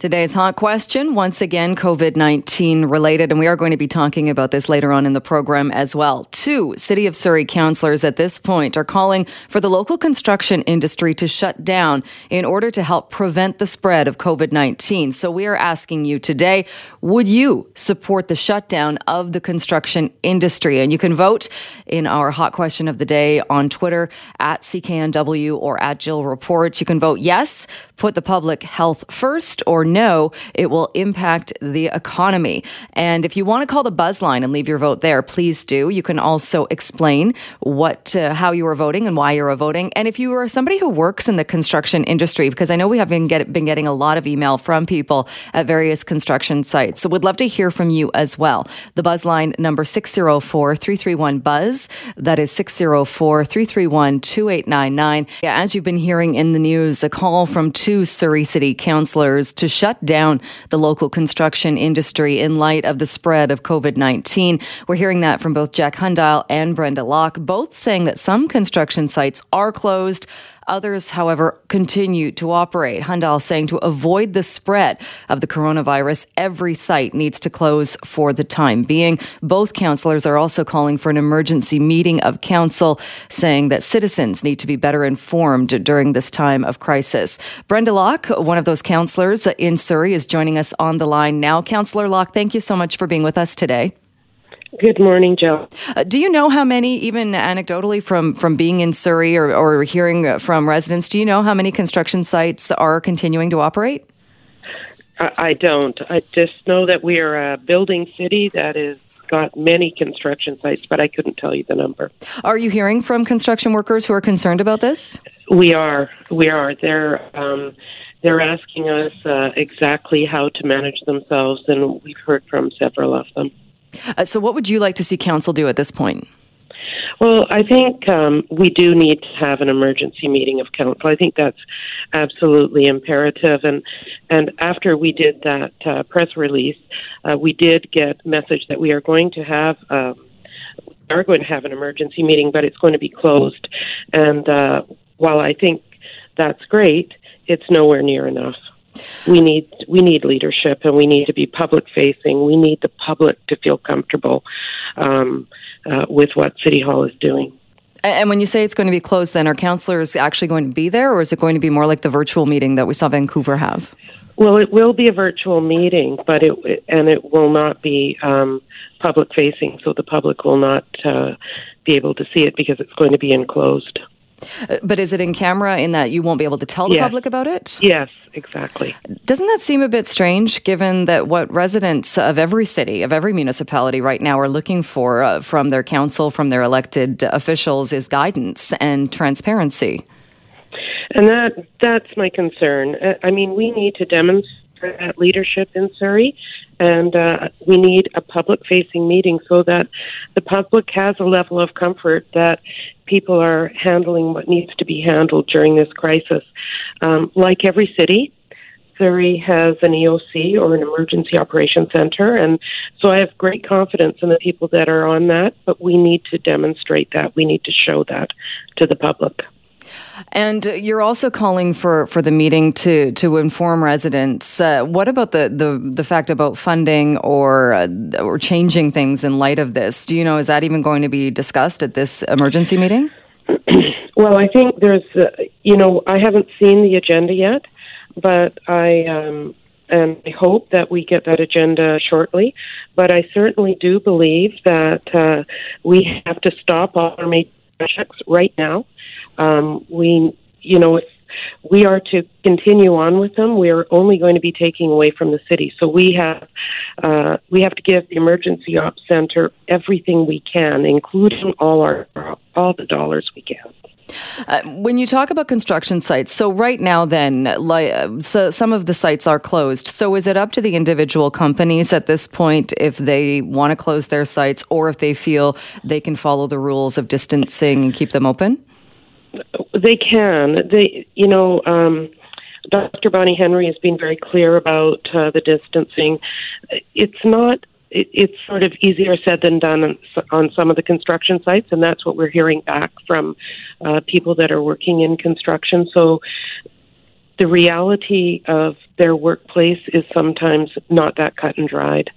Today's hot question, once again, COVID 19 related, and we are going to be talking about this later on in the program as well. Two City of Surrey councillors at this point are calling for the local construction industry to shut down in order to help prevent the spread of COVID 19. So we are asking you today, would you support the shutdown of the construction industry? And you can vote in our hot question of the day on Twitter at CKNW or at Jill Reports. You can vote yes, put the public health first, or no, it will impact the economy. And if you want to call the buzz line and leave your vote there, please do. You can also explain what, uh, how you are voting and why you are voting. And if you are somebody who works in the construction industry, because I know we have been, get, been getting a lot of email from people at various construction sites. So we'd love to hear from you as well. The buzz line number 604 331 Buzz. That is 604 331 2899. As you've been hearing in the news, a call from two Surrey City councillors to shut down the local construction industry in light of the spread of COVID 19. We're hearing that from both Jack Hundial and Brenda Locke, both saying that some construction sites are closed. Others, however, continue to operate. Hundial saying to avoid the spread of the coronavirus, every site needs to close for the time being. Both councillors are also calling for an emergency meeting of council, saying that citizens need to be better informed during this time of crisis. Brenda Locke, one of those councillors in Surrey, is joining us on the line now. Councillor Locke, thank you so much for being with us today. Good morning, Joe. Uh, do you know how many, even anecdotally from, from being in Surrey or, or hearing from residents, do you know how many construction sites are continuing to operate? I, I don't. I just know that we are a building city that is got many construction sites, but I couldn't tell you the number. Are you hearing from construction workers who are concerned about this? We are. We are. They're um, they're asking us uh, exactly how to manage themselves, and we've heard from several of them. Uh, so, what would you like to see council do at this point? Well, I think um, we do need to have an emergency meeting of council. I think that's absolutely imperative. And and after we did that uh, press release, uh, we did get message that we are going to have. Um, are going to have an emergency meeting, but it's going to be closed. And uh, while I think that's great, it's nowhere near enough we need we need leadership and we need to be public facing. We need the public to feel comfortable um, uh, with what City Hall is doing. And when you say it's going to be closed, then are councillors actually going to be there, or is it going to be more like the virtual meeting that we saw Vancouver have? Well, it will be a virtual meeting, but it and it will not be um, public facing, so the public will not uh, be able to see it because it's going to be enclosed. Uh, but is it in camera in that you won't be able to tell the yes. public about it? Yes, exactly. Doesn't that seem a bit strange given that what residents of every city, of every municipality right now are looking for uh, from their council, from their elected officials is guidance and transparency? And that that's my concern. Uh, I mean, we need to demonstrate that leadership in Surrey and uh, we need a public facing meeting so that the public has a level of comfort that people are handling what needs to be handled during this crisis. Um, like every city, Surrey has an EOC or an Emergency Operations Center, and so I have great confidence in the people that are on that, but we need to demonstrate that. We need to show that to the public. And you're also calling for, for the meeting to to inform residents. Uh, what about the, the the fact about funding or uh, or changing things in light of this? Do you know is that even going to be discussed at this emergency meeting? well, I think there's uh, you know I haven't seen the agenda yet, but I. Um, and I hope that we get that agenda shortly. But I certainly do believe that uh, we have to stop all our major projects right now um, we, you know, we are to continue on with them, we are only going to be taking away from the city. So we have uh, we have to give the emergency ops center everything we can, including all our all the dollars we can. Uh, when you talk about construction sites, so right now, then, like, so some of the sites are closed. So is it up to the individual companies at this point if they want to close their sites or if they feel they can follow the rules of distancing and keep them open? They can. They, you know, um, Dr. Bonnie Henry has been very clear about uh, the distancing. It's not it, it's sort of easier said than done on, on, some of the construction sites, and that's what we're hearing back from uh, people that are working in construction. So the reality of their workplace is sometimes not that cut and dried.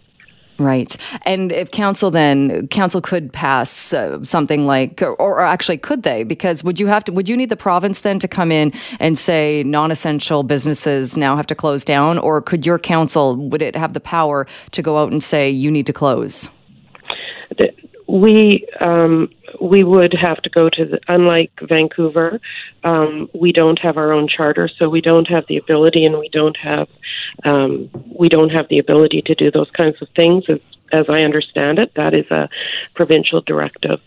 Right. And if council then council could pass uh, something like or, or, actually could they because would you have to would you need the province then to come in and say non-essential businesses now have to close down or could your council would it have the power to go out and say you need to close? We um, we would have to go to the, unlike Vancouver, um, we don't have our own charter, so we don't have the ability, and we don't have um, we don't have the ability to do those kinds of things. As, as I understand it, that is a provincial directive.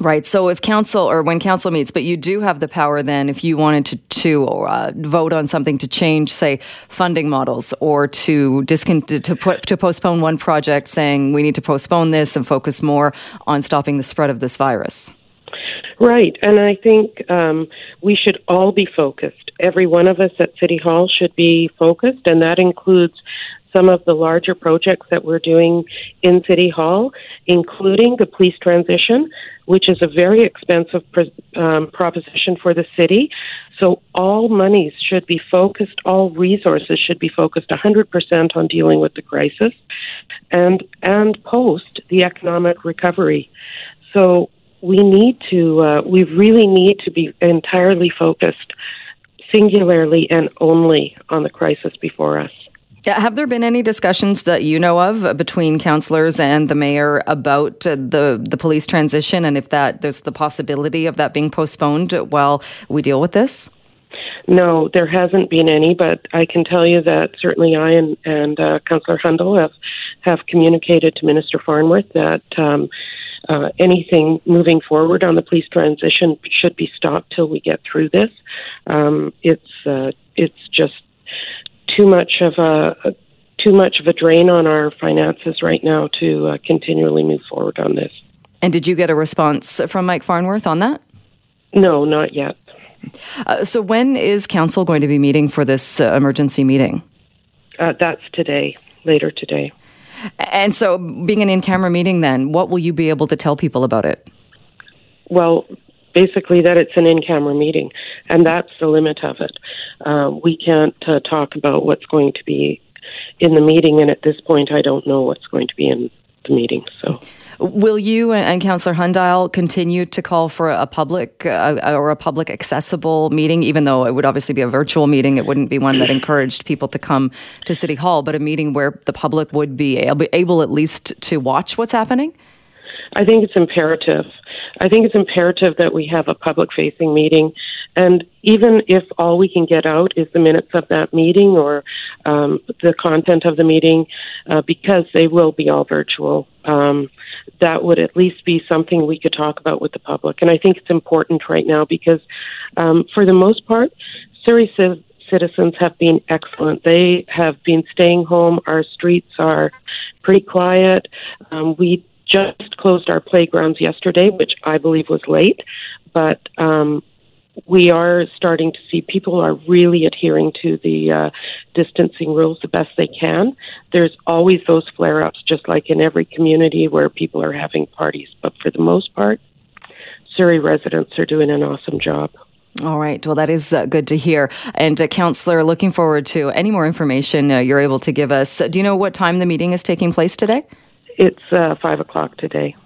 Right. So if council or when council meets, but you do have the power then if you wanted to, to uh, vote on something to change, say, funding models or to discon- to put to postpone one project, saying we need to postpone this and focus more on stopping the spread of this virus. Right, and I think um, we should all be focused. Every one of us at City Hall should be focused, and that includes some of the larger projects that we're doing in City Hall, including the police transition, which is a very expensive um, proposition for the city. So all monies should be focused, all resources should be focused 100% on dealing with the crisis and, and post the economic recovery. So we need to, uh, we really need to be entirely focused singularly and only on the crisis before us. Have there been any discussions that you know of between councillors and the mayor about the the police transition, and if that there's the possibility of that being postponed while we deal with this? No, there hasn't been any, but I can tell you that certainly I and, and uh, Councillor Hundial have have communicated to Minister Farnworth that. Um, uh, anything moving forward on the police transition should be stopped till we get through this. Um, it's uh, it's just too much of a too much of a drain on our finances right now to uh, continually move forward on this. And did you get a response from Mike Farnworth on that? No, not yet. Uh, so when is council going to be meeting for this uh, emergency meeting? Uh, that's today, later today. And so, being an in-camera meeting, then what will you be able to tell people about it? Well, basically that it's an in-camera meeting, and that's the limit of it. Um, we can't uh, talk about what's going to be in the meeting, and at this point, I don't know what's going to be in the meeting. So. Will you and, Councillor Hundial continue to call for a public uh, or a public accessible meeting, even though it would obviously be a virtual meeting? It wouldn't be one that encouraged people to come to City Hall, but a meeting where the public would be able, able at least to watch what's happening? I think it's imperative. I think it's imperative that we have a public facing meeting. And even if all we can get out is the minutes of that meeting or um, the content of the meeting, uh, because they will be all virtual, um, that would at least be something we could talk about with the public. And I think it's important right now because, um, for the most part, Surrey citizens have been excellent. They have been staying home. Our streets are pretty quiet. Um, we just closed our playgrounds yesterday, which I believe was late, but um, we are starting to see people are really adhering to the uh, distancing rules the best they can. There's always those flare ups, just like in every community where people are having parties, but for the most part, Surrey residents are doing an awesome job. All right. Well, that is uh, good to hear. And, uh, Councillor, looking forward to any more information uh, you're able to give us. Do you know what time the meeting is taking place today? It's uh, five o'clock today.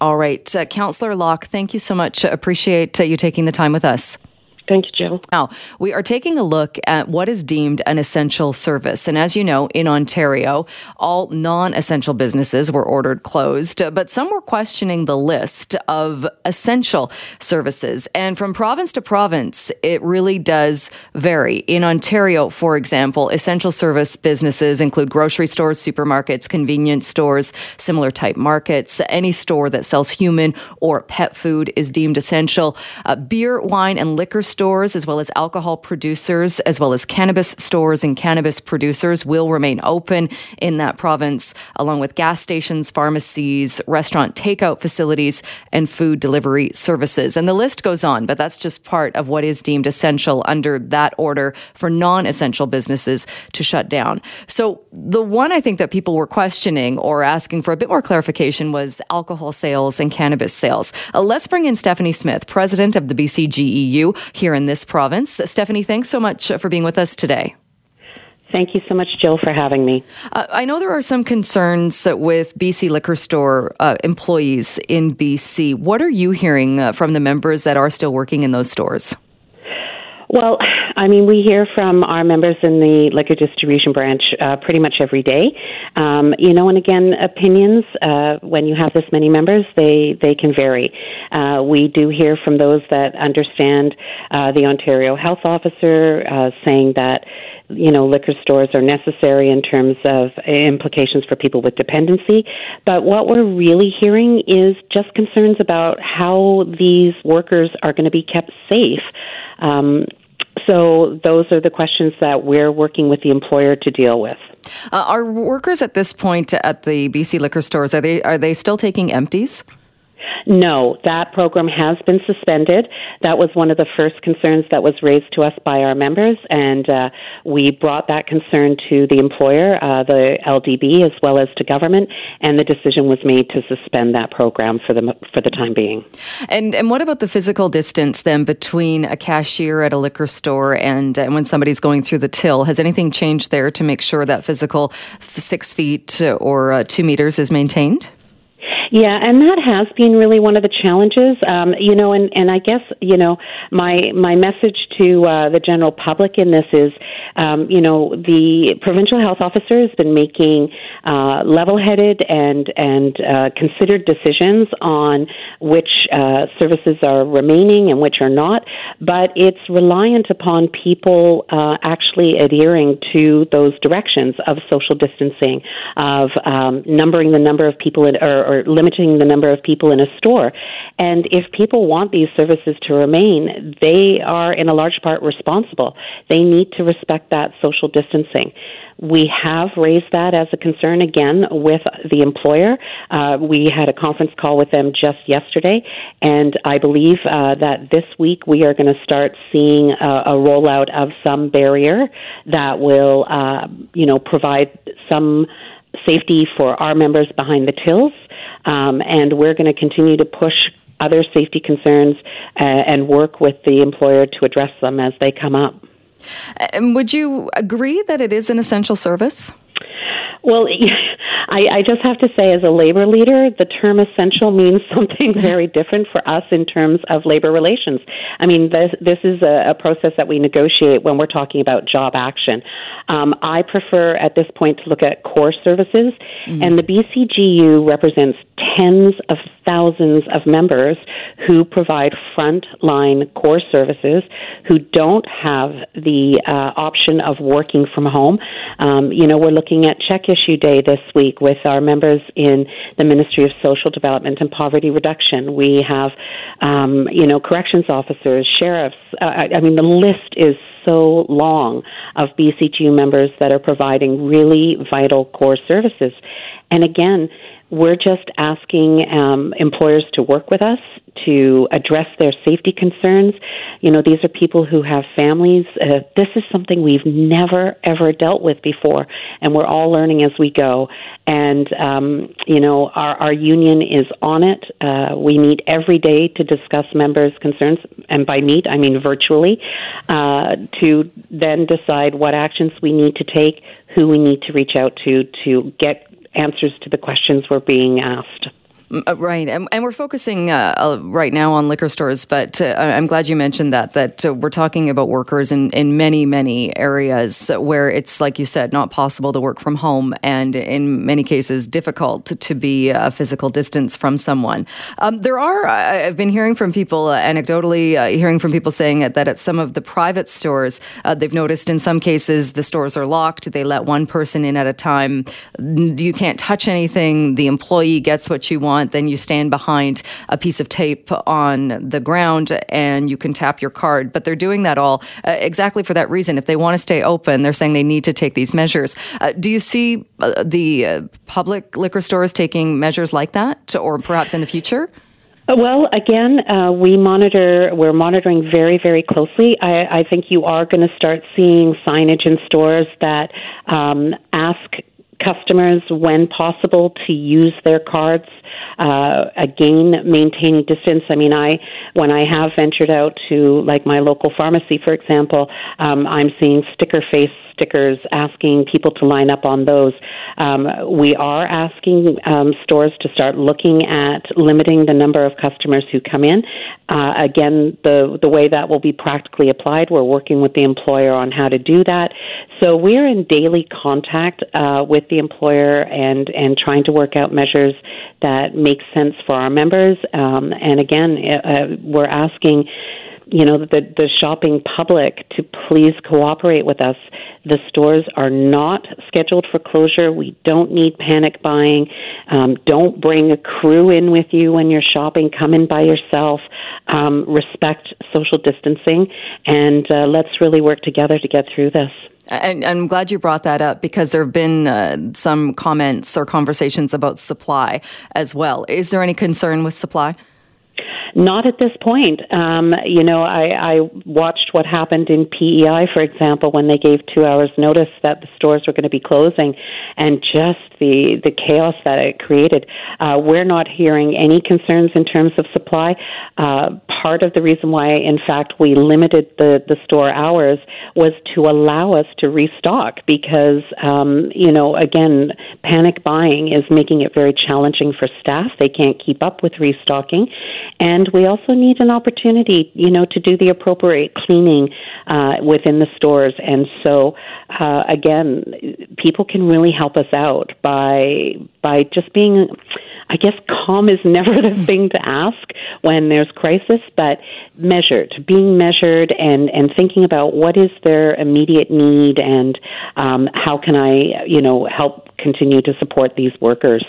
All right. Uh, Councillor Locke, thank you so much. Appreciate uh, you taking the time with us. Thank you, Jill. Now, we are taking a look at what is deemed an essential service. And as you know, in Ontario, all non essential businesses were ordered closed, but some were questioning the list of essential services. And from province to province, it really does vary. In Ontario, for example, essential service businesses include grocery stores, supermarkets, convenience stores, similar type markets. Any store that sells human or pet food is deemed essential. Uh, beer, wine, and liquor stores, as well as alcohol producers, as well as cannabis stores and cannabis producers will remain open in that province, along with gas stations, pharmacies, restaurant takeout facilities, and food delivery services. And the list goes on, but that's just part of what is deemed essential under that order for non essential businesses to shut down. So the one I think that people were questioning or asking for a bit more clarification was alcohol sales and cannabis sales. Uh, let's bring in Stephanie Smith, president of the BCGEU here in this province. Stephanie, thanks so much for being with us today. Thank you so much, Jill, for having me. Uh, I know there are some concerns with BC liquor store uh, employees in BC. What are you hearing uh, from the members that are still working in those stores? Well, I mean, we hear from our members in the liquor distribution branch uh, pretty much every day. Um, you know, and again, opinions uh, when you have this many members, they they can vary. Uh, we do hear from those that understand uh, the Ontario Health Officer uh, saying that you know, liquor stores are necessary in terms of implications for people with dependency. But what we're really hearing is just concerns about how these workers are going to be kept safe. Um, so those are the questions that we're working with the employer to deal with. Uh, are workers at this point at the BC liquor stores are they are they still taking empties? No, that program has been suspended. That was one of the first concerns that was raised to us by our members, and uh, we brought that concern to the employer, uh, the LDB, as well as to government, and the decision was made to suspend that program for the for the time being. And and what about the physical distance then between a cashier at a liquor store and, and when somebody's going through the till? Has anything changed there to make sure that physical six feet or uh, two meters is maintained? Yeah, and that has been really one of the challenges. Um, you know, and, and I guess you know my my message to uh, the general public in this is, um, you know, the provincial health officer has been making uh, level-headed and and uh, considered decisions on which uh, services are remaining and which are not, but it's reliant upon people uh, actually adhering to those directions of social distancing, of um, numbering the number of people in, or, or limiting the number of people in a store. And if people want these services to remain, they are in a large part responsible. They need to respect that social distancing. We have raised that as a concern again with the employer. Uh, we had a conference call with them just yesterday, and I believe uh, that this week we are going to start seeing a, a, rollout of some barrier that will, uh, you know, provide some safety for our members behind the tills um, and we're going to continue to push other safety concerns uh, and work with the employer to address them as they come up. And would you agree that it is an essential service? Well, I, I just have to say, as a labor leader, the term essential means something very different for us in terms of labor relations. I mean, this, this is a, a process that we negotiate when we're talking about job action. Um, I prefer at this point to look at core services, mm-hmm. and the BCGEU represents tens of thousands of members who provide frontline core services who don't have the uh, option of working from home. Um, you know, we're looking at check issue day this week with our members in the Ministry of Social Development and Poverty Reduction. We have, um, you know, corrections officers, sheriffs. Uh, I, I mean, the list is so long of BCGEU members that are providing really vital core services. And again, we're just asking um, employers to work with us to address their safety concerns. You know, these are people who have families. Uh, this is something we've never, ever dealt with before, and we're all learning as we go. And, um, you know, our, our union is on it. Uh, we meet every day to discuss members' concerns, and by meet, I mean virtually, uh, to then decide what actions we need to take, who we need to reach out to to get answers to the questions we're being asked. Uh, right, and, and, we're focusing uh, uh, right now on liquor stores, but uh, I'm glad you mentioned that. That uh, we're talking about workers in, in many many areas where it's like you said, not possible to work from home, and in many cases difficult to, be a physical distance from someone. Um, there are I've been hearing from people uh, anecdotally, hearing from people saying that at some of the private stores, they've noticed in some cases the stores are locked. They let one person in at a time. You can't touch anything. The employee gets what you want then you stand behind a piece of tape on the ground and you can tap your card. But they're doing that all uh, exactly for that reason. If they want to stay open, they're saying they need to take these measures. Uh, do you see uh, the uh, public liquor stores taking measures like that, or perhaps in the future? Uh, well, again, uh, we monitor. We're monitoring very, very closely. I, I think you are going to start seeing signage in stores that um, ask customers, when possible, to use their cards. Uh, again, maintaining distance. I mean, I when I have ventured out to like my local pharmacy, for example, um, I'm seeing sticker face stickers asking people to line up on those. Um, we are asking um, stores to start looking at limiting the number of customers who come in. Uh, again, the the way that will be practically applied, we're working with the employer on how to do that. So we're in daily contact uh, with the employer and and trying to work out measures that make sense for our members. Um, and again, uh, we're asking you know, the, the shopping public to please cooperate with us. The stores are not scheduled for closure. We don't need panic buying. Um, don't bring a crew in with you when you're shopping. Come in by yourself. Um, respect social distancing, and uh, let's really work together to get through this. And I'm glad you brought that up because there have been uh, some comments or conversations about supply as well. Is there any concern with supply? Not at this point. Um, you know, I, I watched what happened in PEI, for example, when they gave two hours notice that the stores were going to be closing, and just the the chaos that it created. Uh, we're not hearing any concerns in terms of supply. Uh, part of the reason why, in fact, we limited the the store hours was to allow us to restock because, um, you know, again, panic buying is making it very challenging for staff. They can't keep up with restocking, and and we also need an opportunity, you know, to do the appropriate cleaning uh, within the stores. And so, uh, again, people can really help us out by by just being. I guess calm is never the thing to ask when there's crisis, but measured, being measured and, and thinking about what is their immediate need and um, how can I, you know, help continue to support these workers.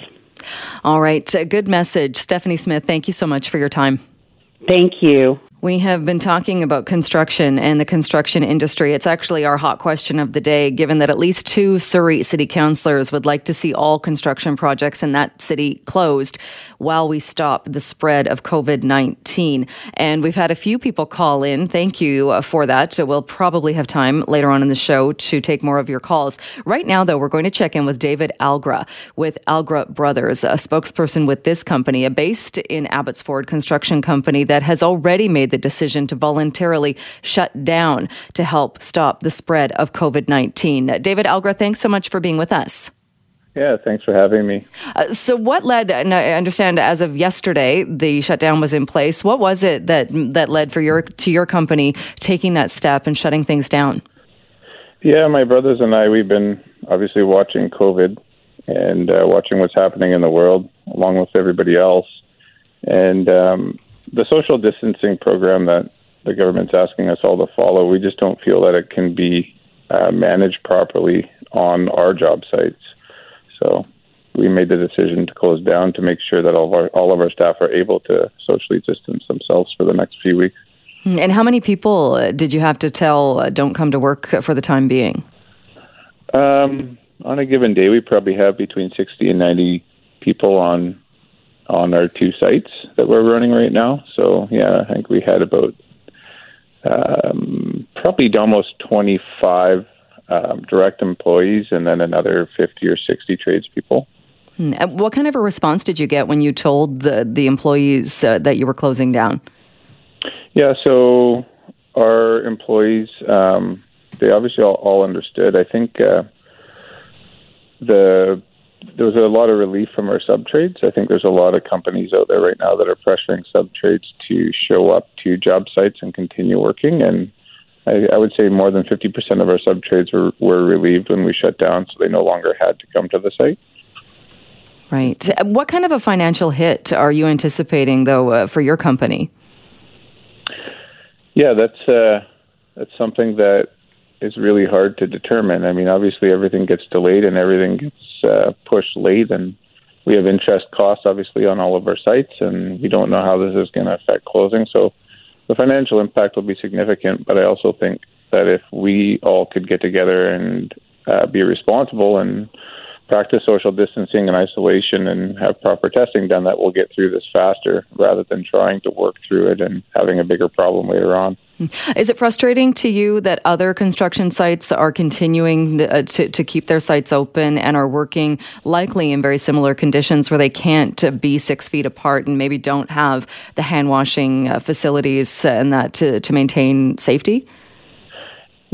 All right. Uh, good message. Stephanie Smith, thank you so much for your time. Thank you. We have been talking about construction and the construction industry. It's actually our hot question of the day, given that at least two Surrey city councillors would like to see all construction projects in that city closed while we stop the spread of COVID 19. And we've had a few people call in. Thank you for that. We'll probably have time later on in the show to take more of your calls. Right now, though, we're going to check in with David Algra with Algra Brothers, a spokesperson with this company, a based in Abbotsford construction company that has already made the decision to voluntarily shut down to help stop the spread of COVID 19. David Algra, thanks so much for being with us. Yeah, thanks for having me. Uh, so, what led? And I understand as of yesterday, the shutdown was in place. What was it that that led for your to your company taking that step and shutting things down? Yeah, my brothers and I, we've been obviously watching COVID and uh, watching what's happening in the world, along with everybody else. And um, the social distancing program that the government's asking us all to follow, we just don't feel that it can be uh, managed properly on our job sites. So we made the decision to close down to make sure that all of our all of our staff are able to socially distance themselves for the next few weeks. Hmm, and how many people uh, did you have to tell uh, don't come to work for the time being? Um, on a given day, we probably have between sixty and ninety people on on our two sites that we're running right now. So yeah, I think we had about um, probably almost twenty five um, direct employees and then another 50 or 60 tradespeople. Hmm. What kind of a response did you get when you told the, the employees uh, that you were closing down? Yeah, so our employees, um, they obviously all, all, understood. I think uh, the there was a lot of relief from our sub trades. I think there's a lot of companies out there right now that are pressuring sub trades to show up to job sites and continue working. And I, I would say more than 50% of our sub trades were, were relieved when we shut down, so they no longer had to come to the site. Right. What kind of a financial hit are you anticipating, though, uh, for your company? Yeah, that's uh, that's something that is really hard to determine. I mean, obviously, everything gets delayed and everything gets uh, pushed late, and we have interest costs, obviously, on all of our sites, and we don't know how this is going to affect closing. So the financial impact will be significant, but I also think that if we all could get together and uh, be responsible and practice social distancing and isolation and have proper testing done, that we'll get through this faster rather than trying to work through it and having a bigger problem later on. Is it frustrating to you that other construction sites are continuing to, uh, to, to, keep their sites open and are working likely in very similar conditions where they can't be six feet apart and maybe don't have the hand washing uh, facilities and that to, to maintain safety?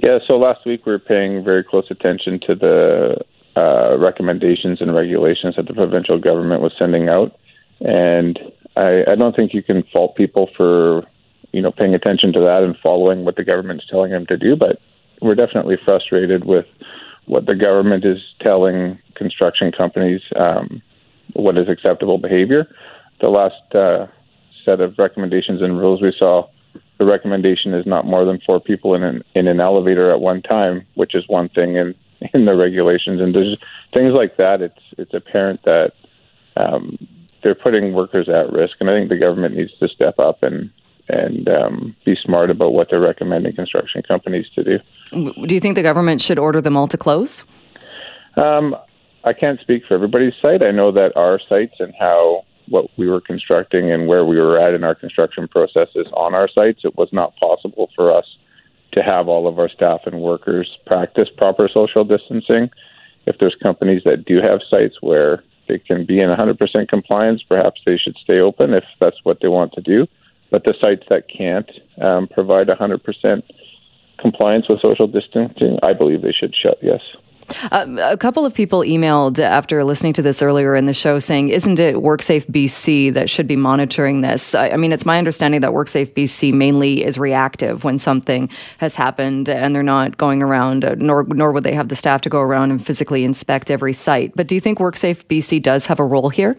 Yeah, so last week we were paying very close attention to the uh, recommendations and regulations that the provincial government was sending out. And I, I don't think you can fault people for you know, paying attention to that and following what the government's telling them to do. But we're definitely frustrated with what the government is telling construction companies um, what is acceptable behavior. The last uh, set of recommendations and rules we saw, the recommendation is not more than four people in an in an elevator at one time, which is one thing in in the regulations. And there's things like that. It's it's apparent that um, they're putting workers at risk, and I think the government needs to step up and and um, be smart about what they're recommending construction companies to do. Do you think the government should order them all to close? Um, I can't speak for everybody's site. I know that our sites and how what we were constructing and where we were at in our construction processes on our sites, it was not possible for us to have all of our staff and workers practice proper social distancing. If there's companies that do have sites where they can be in 100% compliance, perhaps they should stay open if that's what they want to do. But the sites that can't um, provide 100% compliance with social distancing, I believe they should shut, yes. Uh, a couple of people emailed after listening to this earlier in the show saying, Isn't it WorkSafe BC that should be monitoring this? I, I, mean, it's my understanding that WorkSafe BC mainly is reactive when something has happened and they're not going around, uh, nor, nor would they have the staff to go around and physically inspect every site. But do you think WorkSafe BC does have a role here?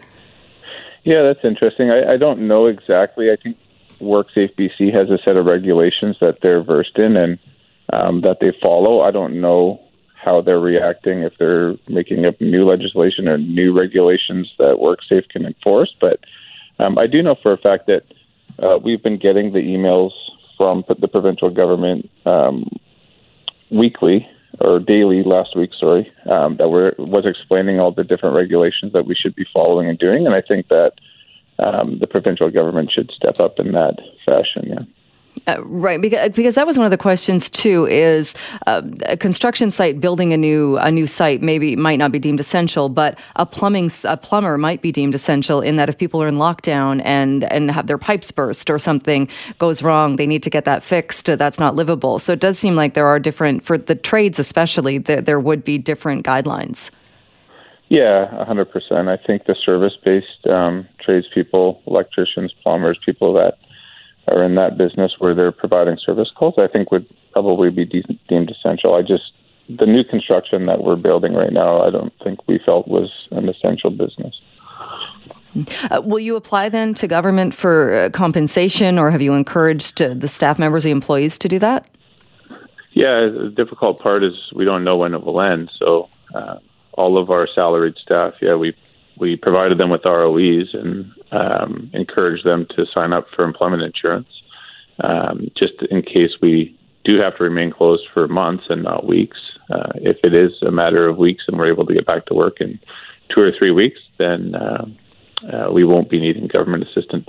Yeah, that's interesting. I, I don't know exactly. I think WorkSafe BC has a set of regulations that they're versed in and um, that they follow. I don't know how they're reacting if they're making up new legislation or new regulations that WorkSafe can enforce. But um, I do know for a fact that uh, we've been getting the emails from the provincial government um, weekly or daily last week, sorry, um, that were was explaining all the different regulations that we should be following and doing. And I think that um, the provincial government should step up in that fashion. Yeah. Uh, right, because, because that was one of the questions too. Is uh, a construction site building a new a new site maybe might not be deemed essential, but a plumbing a plumber might be deemed essential in that if people are in lockdown and and have their pipes burst or something goes wrong, they need to get that fixed. That's not livable. So it does seem like there are different for the trades, especially there, there would be different guidelines. Yeah, 100%. I think the service based um, tradespeople, electricians, plumbers, people that are in that business where they're providing service calls, I think would probably be de- deemed essential. I just, the new construction that we're building right now, I don't think we felt was an essential business. Uh, will you apply then to government for uh, compensation, or have you encouraged uh, the staff members, the employees, to do that? Yeah, the difficult part is we don't know when it will end. So uh, all of our salaried staff, yeah, we we provided them with ROEs and um, encouraged them to sign up for employment insurance, um, just in case we do have to remain closed for months and not weeks. Uh, if it is a matter of weeks and we're able to get back to work in two or three weeks, then uh, uh, we won't be needing government assistance.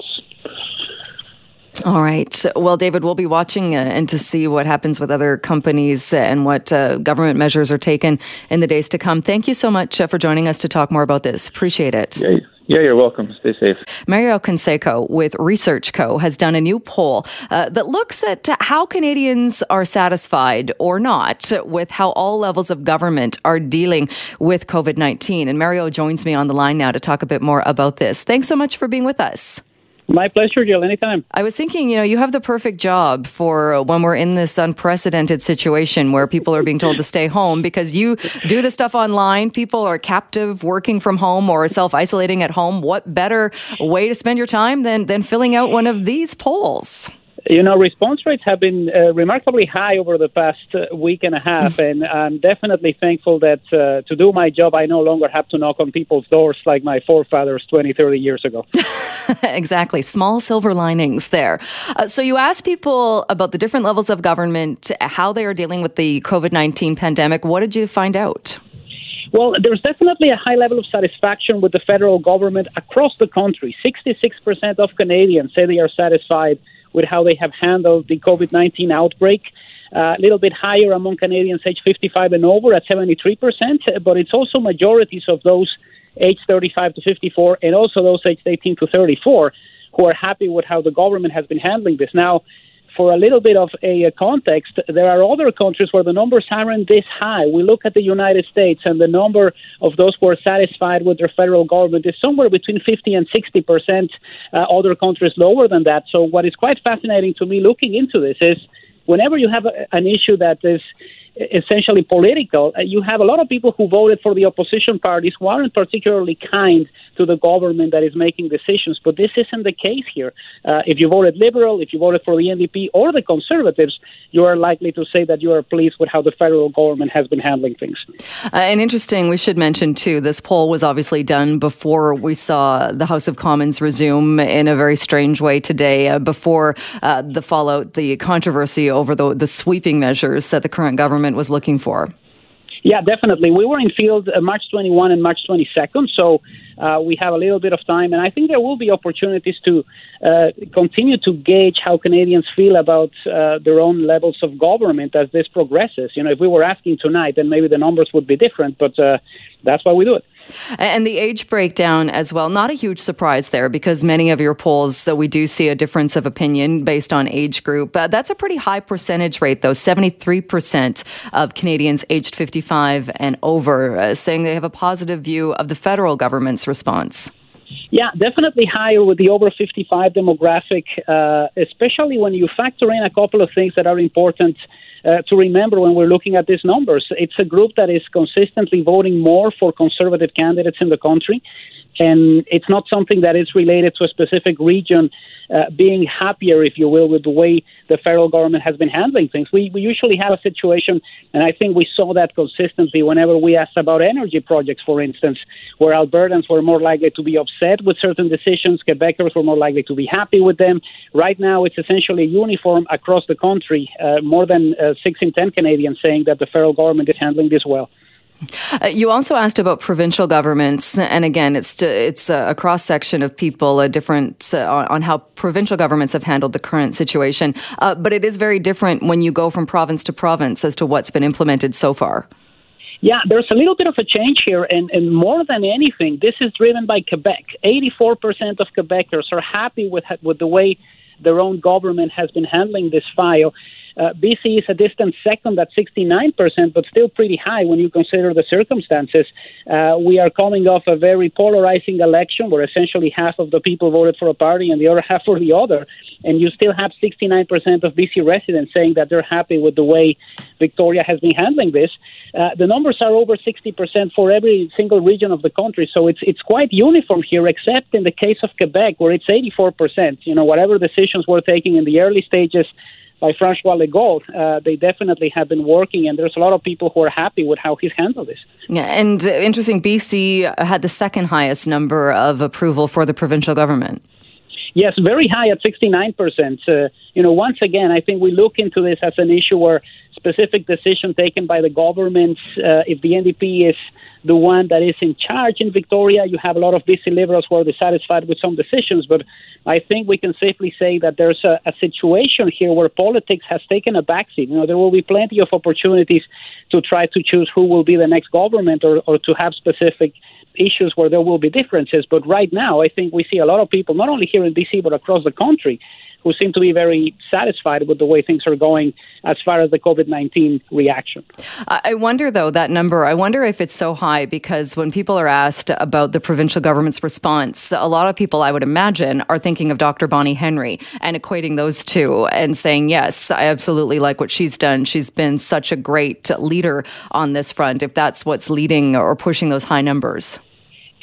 All right. Well, David, we'll be watching uh, and to see what happens with other companies and what uh, government measures are taken in the days to come. Thank you so much uh, for joining us to talk more about this. Appreciate it. Yeah. Yeah, you're welcome. Stay safe. Mario Canseco with Research Co. has done a new poll uh, that looks at how Canadians are satisfied or not with how all levels of government are dealing with COVID 19. And Mario joins me on the line now to talk a bit more about this. Thanks so much for being with us. My pleasure, Jill. Anytime. I was thinking, you know, you have the perfect job for uh, when we're in this unprecedented situation where people are being told to stay home because you do the stuff online. People are captive working from home or self isolating at home. What better way to spend your time than, than filling out one of these polls? You know, response rates have been uh, remarkably high over the past uh, week and a half, and I'm definitely thankful that uh, to do my job, I no longer have to knock on people's doors like my forefathers 20, 30 years ago. exactly. Small silver linings there. Uh, so, you asked people about the different levels of government, how they are dealing with the COVID 19 pandemic. What did you find out? Well, there's definitely a high level of satisfaction with the federal government across the country. 66% of Canadians say they are satisfied with how they have handled the COVID 19 outbreak. Uh, a little bit higher among Canadians aged 55 and over at 73%, but it's also majorities of those aged 35 to 54 and also those aged 18 to 34 who are happy with how the government has been handling this. Now, for a little bit of a, context, there are other countries where the numbers aren't this high. We look at the United States, and the number of those who are satisfied with their federal government is somewhere between 50 and 60 percent. Uh, other countries lower than that. So, what is quite fascinating to me looking into this is whenever you have a, an issue that is essentially political, uh, you have a lot of people who voted for the opposition parties who aren't particularly kind to the government that is making decisions. But this isn't the case here. Uh, if you voted Liberal, if you voted for the NDP or the Conservatives, you are likely to say that you are pleased with how the federal government has been handling things. Uh, and interesting, we should mention too, this poll was obviously done before we saw the House of Commons resume in a very strange way today, uh, before uh, the fallout, the controversy over the, the sweeping measures that the current government was looking for. Yeah, definitely. We were in field uh, March 21 and March 22nd, so uh, we have a little bit of time, and I think there will be opportunities to uh, continue to gauge how Canadians feel about uh, their own levels of government as this progresses. You know, if we were asking tonight, then maybe the numbers would be different, but uh, that's why we do it. And the age breakdown as well, not a huge surprise there because many of your polls, so we do see a difference of opinion based on age group. Uh, that's a pretty high percentage rate, though 73% of Canadians aged 55 and over uh, saying they have a positive view of the federal government's response. Yeah, definitely higher with the over 55 demographic, uh, especially when you factor in a couple of things that are important uh, to remember when we're looking at these numbers. It's a group that is consistently voting more for conservative candidates in the country. And it's not something that is related to a specific region uh, being happier, if you will, with the way the federal government has been handling things. We, we usually have a situation, and I think we saw that consistently whenever we asked about energy projects, for instance, where Albertans were more likely to be upset with certain decisions, Quebecers were more likely to be happy with them. Right now, it's essentially uniform across the country, uh, more than uh, 6 in 10 Canadians saying that the federal government is handling this well. Uh, you also asked about provincial governments, and again, it's it's a cross section of people, a difference uh, on how provincial governments have handled the current situation. Uh, but it is very different when you go from province to province as to what's been implemented so far. Yeah, there's a little bit of a change here, and, and more than anything, this is driven by Quebec. 84% of Quebecers are happy with with the way their own government has been handling this file. Uh, BC is a distant second at 69%, but still pretty high when you consider the circumstances. Uh, we are coming off a very polarizing election where essentially half of the people voted for a party and the other half for the other. And you still have 69% of BC residents saying that they're happy with the way Victoria has been handling this. Uh, the numbers are over 60% for every single region of the country, so it's it's quite uniform here, except in the case of Quebec, where it's 84%. You know, whatever decisions we're taking in the early stages by Francois Legault, uh, they definitely have been working, and there's a lot of people who are happy with how he's handled this. Yeah, and uh, interesting, BC had the second highest number of approval for the provincial government. Yes, very high at 69%. Uh, you know, once again, I think we look into this as an issue where specific decision taken by the government, uh, if the NDP is the one that is in charge in Victoria. You have a lot of BC Liberals who are dissatisfied with some decisions, but I think we can safely say that there's a, a situation here where politics has taken a backseat. You know, there will be plenty of opportunities to try to choose who will be the next government or, or to have specific issues where there will be differences. But right now, I think we see a lot of people, not only here in BC, but across the country, who seem to be very satisfied with the way things are going as far as the COVID 19 reaction. I wonder, though, that number, I wonder if it's so high because when people are asked about the provincial government's response, a lot of people, I would imagine, are thinking of Dr. Bonnie Henry and equating those two and saying, yes, I absolutely like what she's done. She's been such a great leader on this front, if that's what's leading or pushing those high numbers.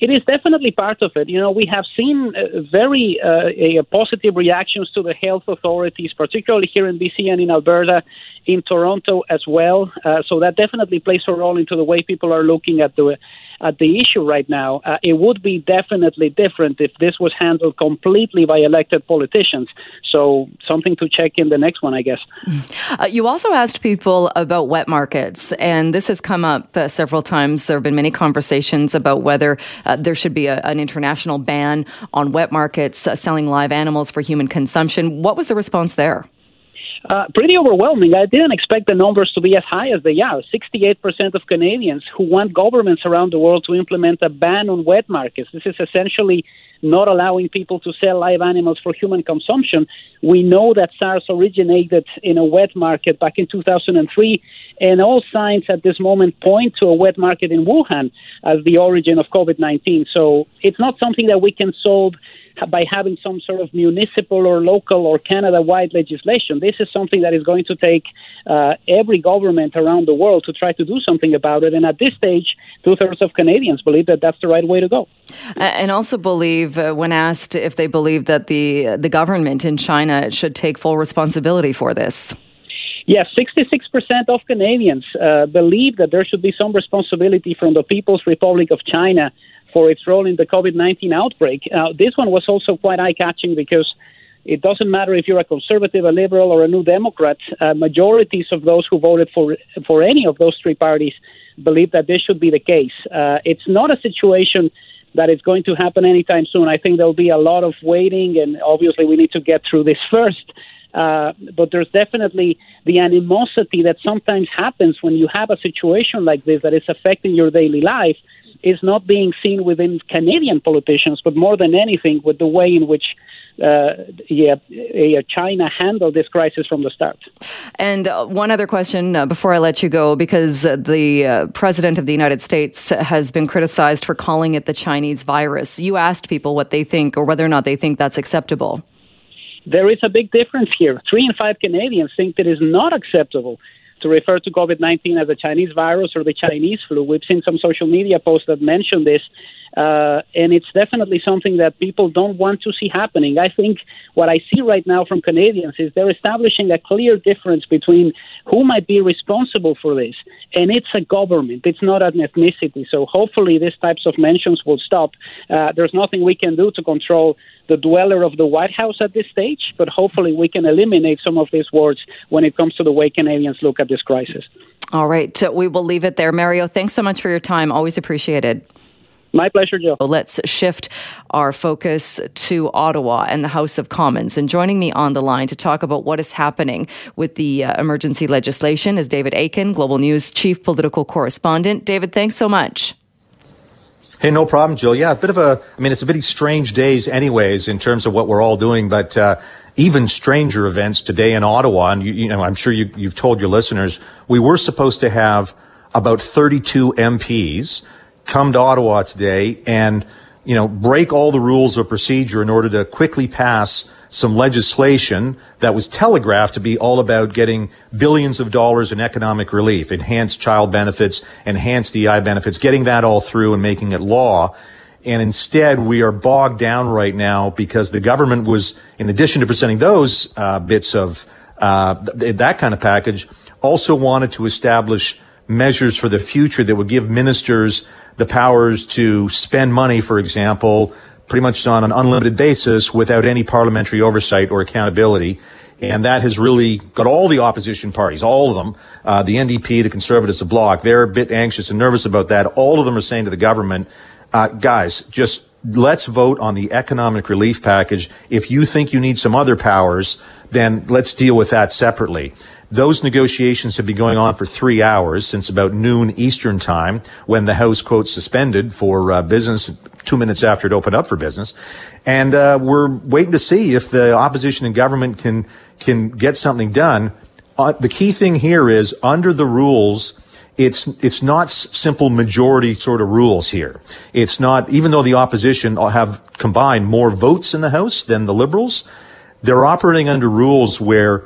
It is definitely part of it. You know, we have seen uh, very uh, positive reactions to the health authorities, particularly here in BC and in Alberta, in Toronto as well. Uh, so that definitely plays a role into the way people are looking at the at the issue right now. Uh, it would be definitely different if this was handled completely by elected politicians. So something to check in the next one, I guess. Uh, you also asked people about wet markets, and this has come up uh, several times. There have been many conversations about whether uh, there should be a, an international ban on wet markets uh, selling live animals for human consumption. What was the response there? Uh, pretty overwhelming. I didn't expect the numbers to be as high as they are. 68% of Canadians who want governments around the world to implement a ban on wet markets. This is essentially not allowing people to sell live animals for human consumption. We know that SARS originated in a wet market back in 2003, and all signs at this moment point to a wet market in Wuhan as the origin of COVID 19. So it's not something that we can solve by having some sort of municipal or local or Canada wide legislation. This is something that is going to take uh, every government around the world to try to do something about it. And at this stage, two thirds of Canadians believe that that's the right way to go. And also believe, uh, when asked if they believe that the, the government in China should take full responsibility for this. Yes, 66% of Canadians uh, believe that there should be some responsibility from the People's Republic of China for its role in the COVID 19 outbreak. Now, this one was also quite eye catching because it doesn't matter if you're a conservative, a liberal, or a new Democrat. Uh, majorities of those who voted for for any of those three parties believe that this should be the case. Uh, it's not a situation that is going to happen anytime soon. I think there'll be a lot of waiting, and obviously we need to get through this first. Uh, but there's definitely the animosity that sometimes happens when you have a situation like this that is affecting your daily life is not being seen within Canadian politicians, but more than anything with the way in which uh, yeah, China handled this crisis from the start. And uh, one other question uh, before I let you go, because uh, the uh, president of the United States has been criticized for calling it the Chinese virus. You asked people what they think or whether or not they think that's acceptable. There is a big difference here. Three in five Canadians think that it is not acceptable to refer to COVID 19 as a Chinese virus or the Chinese flu. We've seen some social media posts that mention this, uh, and it's definitely something that people don't want to see happening. I think what I see right now from Canadians is they're establishing a clear difference between who might be responsible for this, and it's a government, it's not an ethnicity. So hopefully, these types of mentions will stop. Uh, there's nothing we can do to control the dweller of the White House at this stage, but hopefully we can eliminate some of these words when it comes to the way Canadians look at this crisis. All right. We will leave it there. Mario, thanks so much for your time. Always appreciated. My pleasure, Joe. Let's shift our focus to Ottawa and the House of Commons. And joining me on the line to talk about what is happening with the uh, emergency legislation is David Akin, Global News Chief Political Correspondent. David, thanks so much. Hey, no problem, Jill. Yeah, a bit of a, I mean, it's a bit of strange days anyways in terms of what we're all doing, but, uh, even stranger events today in Ottawa. And you, you know, I'm sure you, you've told your listeners, we were supposed to have about 32 MPs come to Ottawa today and, you know, break all the rules of procedure in order to quickly pass some legislation that was telegraphed to be all about getting billions of dollars in economic relief, enhanced child benefits, enhanced EI benefits, getting that all through and making it law. And instead, we are bogged down right now because the government was, in addition to presenting those uh, bits of uh, th- that kind of package, also wanted to establish measures for the future that would give ministers the powers to spend money, for example, pretty much on an unlimited basis without any parliamentary oversight or accountability. And that has really got all the opposition parties, all of them, uh, the NDP, the Conservatives, the Bloc, they're a bit anxious and nervous about that. All of them are saying to the government, uh, guys, just let's vote on the economic relief package. If you think you need some other powers, then let's deal with that separately. Those negotiations have been going on for three hours since about noon Eastern time when the House, quote, suspended for uh, business two minutes after it opened up for business. And uh, we're waiting to see if the opposition and government can can get something done. Uh, the key thing here is under the rules. It's it's not simple majority sort of rules here. It's not even though the opposition have combined more votes in the House than the Liberals, they're operating under rules where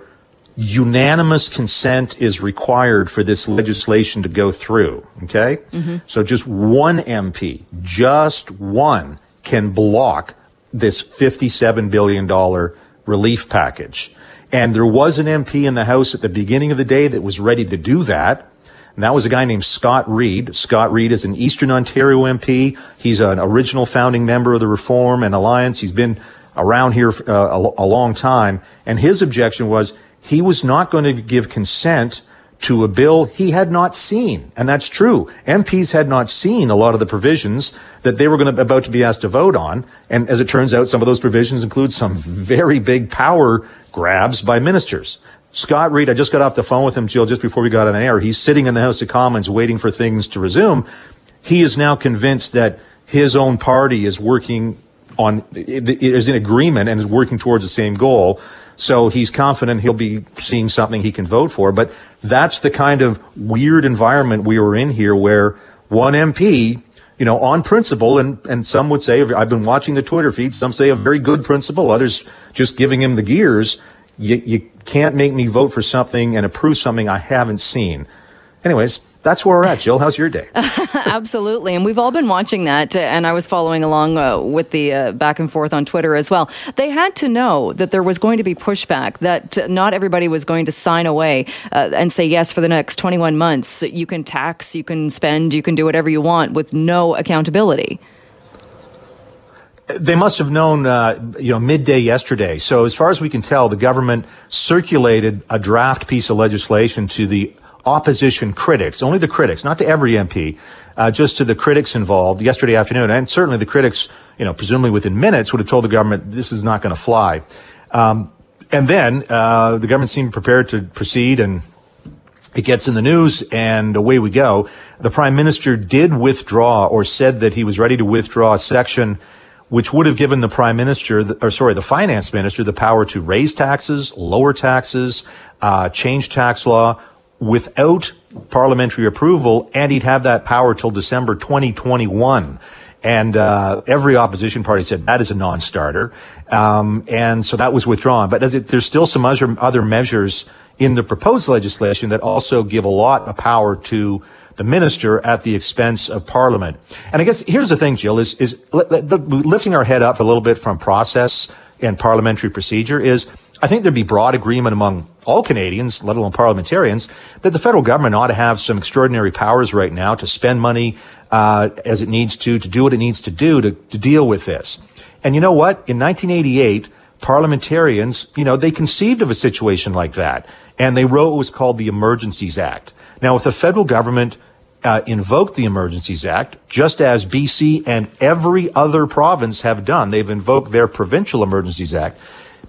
unanimous consent is required for this legislation to go through. Okay? Mm-hmm. So just one MP, just one, can block this $57 billion relief package. And there was an MP in the House at the beginning of the day that was ready to do that. And that was a guy named Scott Reid. Scott Reid is an Eastern Ontario MP. He's an original founding member of the Reform and Alliance. He's been around here uh, a, a long time. And his objection was he was not going to give consent to a bill he had not seen. And that's true. MPs had not seen a lot of the provisions that they were going to, about to be asked to vote on. And as it turns out, some of those provisions include some very big power grabs by ministers. Scott Reid, I just got off the phone with him, Jill, just before we got on air. He's sitting in the House of Commons waiting for things to resume. He is now convinced that his own party is working on, is in agreement and is working towards the same goal. So he's confident he'll be seeing something he can vote for. But that's the kind of weird environment we were in here where one MP, you know, on principle, and, and some would say, I've been watching the Twitter feed, some say a very good principle, others just giving him the gears. You, you can't make me vote for something and approve something I haven't seen. Anyways, that's where we're at. Jill, how's your day? Absolutely. And we've all been watching that. And I was following along uh, with the uh, back and forth on Twitter as well. They had to know that there was going to be pushback, that not everybody was going to sign away uh, and say, yes, for the next 21 months, you can tax, you can spend, you can do whatever you want with no accountability they must have known, uh, you know, midday yesterday. So as far as we can tell, the government circulated a draft piece of legislation to the opposition critics, only the critics, not to every MP, uh, just to the critics involved yesterday afternoon. And certainly the critics, you know, presumably within minutes would have told the government this is not going to fly. Um, and then uh, the government seemed prepared to proceed and it gets in the news and away we go. The prime minister did withdraw or said that he was ready to withdraw a section which would have given the prime minister, or sorry, the finance minister, the power to raise taxes, lower taxes, uh, change tax law, without parliamentary approval, and he'd have that power till December 2021. And uh, every opposition party said that is a non-starter, um, and so that was withdrawn. But it, there's still some other other measures in the proposed legislation that also give a lot of power to the minister at the expense of Parliament. And I guess here's the thing, Jill, is is lifting our head up a little bit from process and parliamentary procedure is I think there'd be broad agreement among all Canadians, let alone parliamentarians, that the federal government ought to have some extraordinary powers right now to spend money uh, as it needs to, to do what it needs to do to, to deal with this. And you know what? In 1988, parliamentarians, you know, they conceived of a situation like that, and they wrote what was called the Emergencies Act. Now, if the federal government uh, invoked the Emergencies Act, just as BC and every other province have done, they've invoked their Provincial Emergencies Act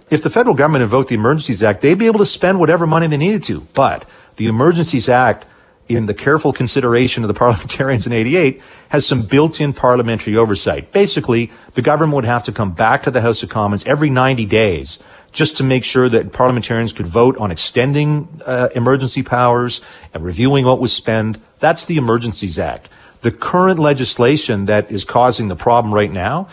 if the federal government invoked the Emergencies Act, they'd be able to spend whatever money they needed to. But the Emergencies Act, in the careful consideration of the parliamentarians in 88, has some built-in parliamentary oversight. Basically, the government would have to come back to the House of Commons every 90 days just to make sure that parliamentarians could vote on extending uh, emergency powers and reviewing what was spent. That's the Emergencies Act. The current legislation that is causing the problem right now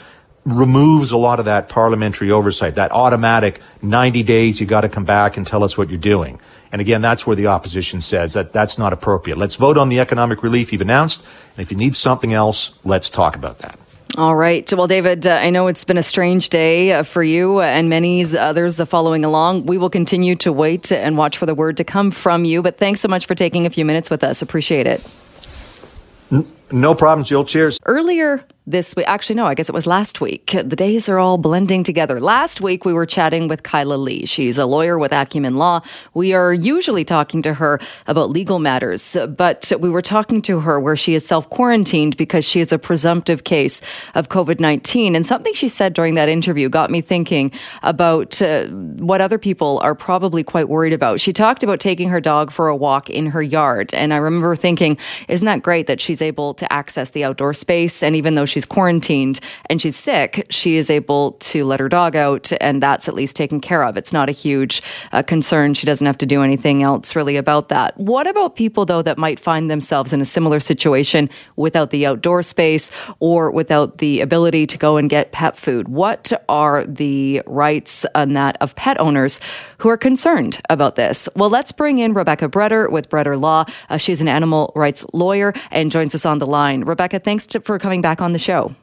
removes a lot of that parliamentary oversight, that automatic 90 days, you got to come back and tell us what you're doing. And again, that's where the opposition says that that's not appropriate. Let's vote on the economic relief you've announced. And if you need something else, let's talk about that. All right. Well, David, uh, I know it's been a strange day uh, for you and many others uh, following along. We will continue to wait and watch for the word to come from you. But thanks so much for taking a few minutes with us. Appreciate it. No problem, Jill. Cheers. Earlier this week. Actually, no, I guess it was last week. The days are all blending together. Last week, we were chatting with Kyla Lee. She's a lawyer with Acumen Law. We are usually talking to her about legal matters, but we were talking to her where she is self quarantined because she is a presumptive case of COVID 19. And something she said during that interview got me thinking about uh, what other people are probably quite worried about. She talked about taking her dog for a walk in her yard. And I remember thinking, isn't that great that she's able to access the outdoor space? And even though she's quarantined and she's sick, she is able to let her dog out, and that's at least taken care of. It's not a huge uh, concern. She doesn't have to do anything else really about that. What about people, though, that might find themselves in a similar situation without the outdoor space or without the ability to go and get pet food? What are the rights on that of pet owners who are concerned about this? Well, let's bring in Rebecca Breder with Breder Law. Uh, she's an animal rights lawyer and joins us on the line. Rebecca, thanks to, for coming back on the show.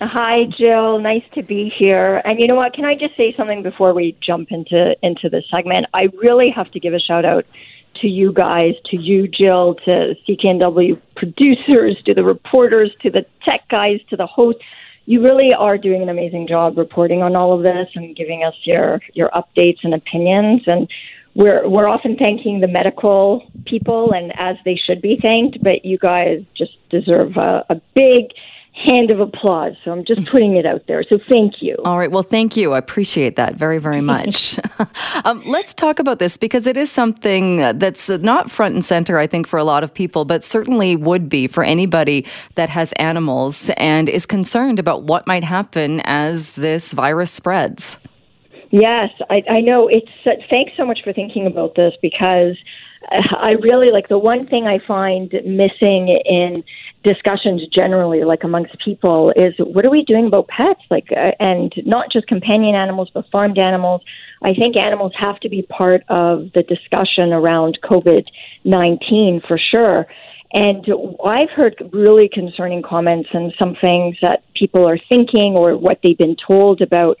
Hi, Jill. Nice to be here. And you know what? Can I just say something before we jump into into the segment? I really have to give a shout out to you guys, to you, Jill, to CKNW producers, to the reporters, to the tech guys, to the hosts. You really are doing an amazing job reporting on all of this and giving us your your updates and opinions. And we're we're often thanking the medical people, and as they should be thanked. But you guys just deserve a, a big hand of applause. So I'm just putting it out there. So thank you. All right. Well, thank you. I appreciate that very, very much. um, let's talk about this because it is something that's not front and center, I think, for a lot of people, but certainly would be for anybody that has animals and is concerned about what might happen as this virus spreads. Yes, I, I know. It's uh, thanks so much for thinking about this because I really like the one thing I find missing in discussions generally, like amongst people, is what are we doing about pets? Like, uh, and not just companion animals, but farmed animals. I think animals have to be part of the discussion around COVID 19 for sure. And I've heard really concerning comments and some things that people are thinking or what they've been told about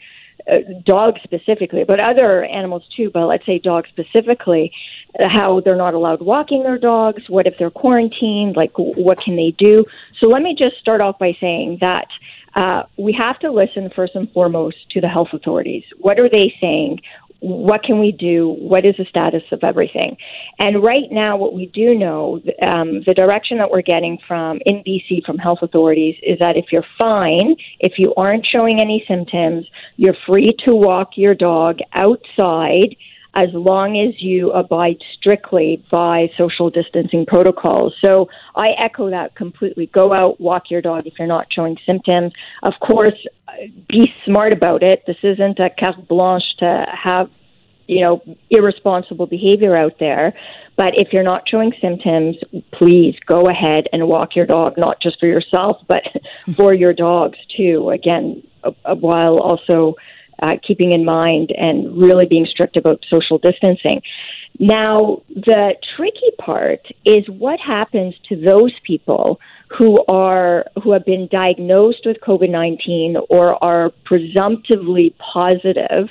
uh, dogs specifically, but other animals too, but let's say dogs specifically, how they're not allowed walking their dogs, what if they're quarantined, like what can they do? So let me just start off by saying that uh, we have to listen first and foremost to the health authorities. What are they saying? what can we do? What is the status of everything? And right now, what we do know, um, the direction that we're getting from in BC from health authorities is that if you're fine, if you aren't showing any symptoms, you're free to walk your dog outside as long as you abide strictly by social distancing protocols. So I echo that completely. Go out, walk your dog if you're not showing symptoms. Of course, be smart about it. This isn't a carte blanche to have, you know, irresponsible behavior out there. But if you're not showing symptoms, please go ahead and walk your dog, not just for yourself, but for your dogs too. Again, uh, uh, while also uh, keeping in mind and really being strict about social distancing. Now, the tricky part is what happens to those people who are who have been diagnosed with COVID nineteen or are presumptively positive.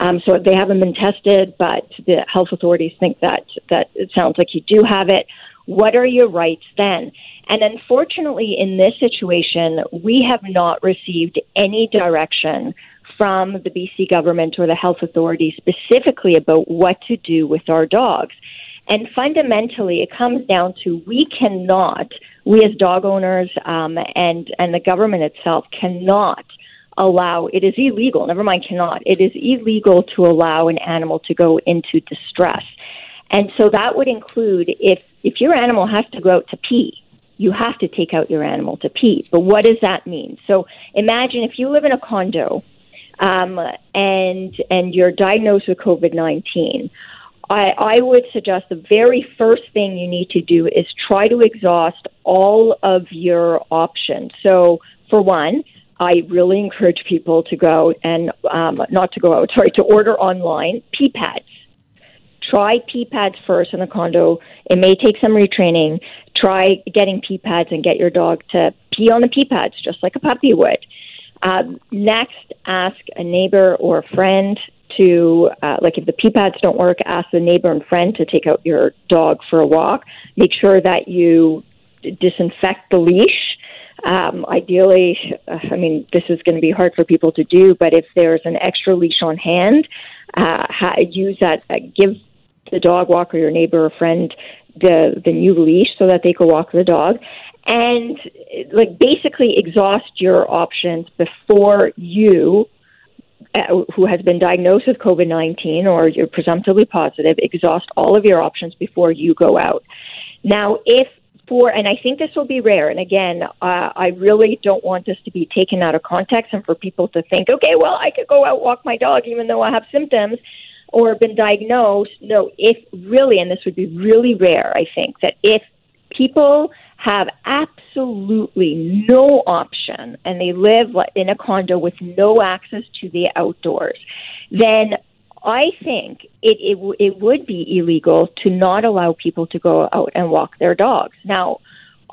Um, so they haven't been tested, but the health authorities think that that it sounds like you do have it. What are your rights then? And unfortunately, in this situation, we have not received any direction from the BC government or the health authorities specifically about what to do with our dogs. And fundamentally, it comes down to we cannot, we as dog owners um, and and the government itself cannot allow. It is illegal. Never mind, cannot. It is illegal to allow an animal to go into distress, and so that would include if if your animal has to go out to pee. You have to take out your animal to pee. But what does that mean? So imagine if you live in a condo um, and and you're diagnosed with COVID nineteen, I, I would suggest the very first thing you need to do is try to exhaust all of your options. So, for one, I really encourage people to go and um, not to go out, sorry, to order online pee pads. Try pee pads first in the condo. It may take some retraining. Try getting pee pads and get your dog to pee on the pee pads just like a puppy would. Uh, next, ask a neighbor or a friend to, uh, like if the pee pads don't work, ask the neighbor and friend to take out your dog for a walk. Make sure that you disinfect the leash. Um, ideally, uh, I mean, this is going to be hard for people to do, but if there's an extra leash on hand, uh, use that. Uh, give the dog walker, your neighbor or friend, the the new leash so that they can walk the dog and like basically exhaust your options before you uh, who has been diagnosed with COVID 19 or you're presumptively positive, exhaust all of your options before you go out. Now, if for, and I think this will be rare. And again, uh, I really don't want this to be taken out of context and for people to think, okay, well, I could go out walk my dog even though I have symptoms or been diagnosed. No, if really, and this would be really rare, I think, that if people have absolutely no option and they live in a condo with no access to the outdoors, then I think it, it, it would be illegal to not allow people to go out and walk their dogs. Now,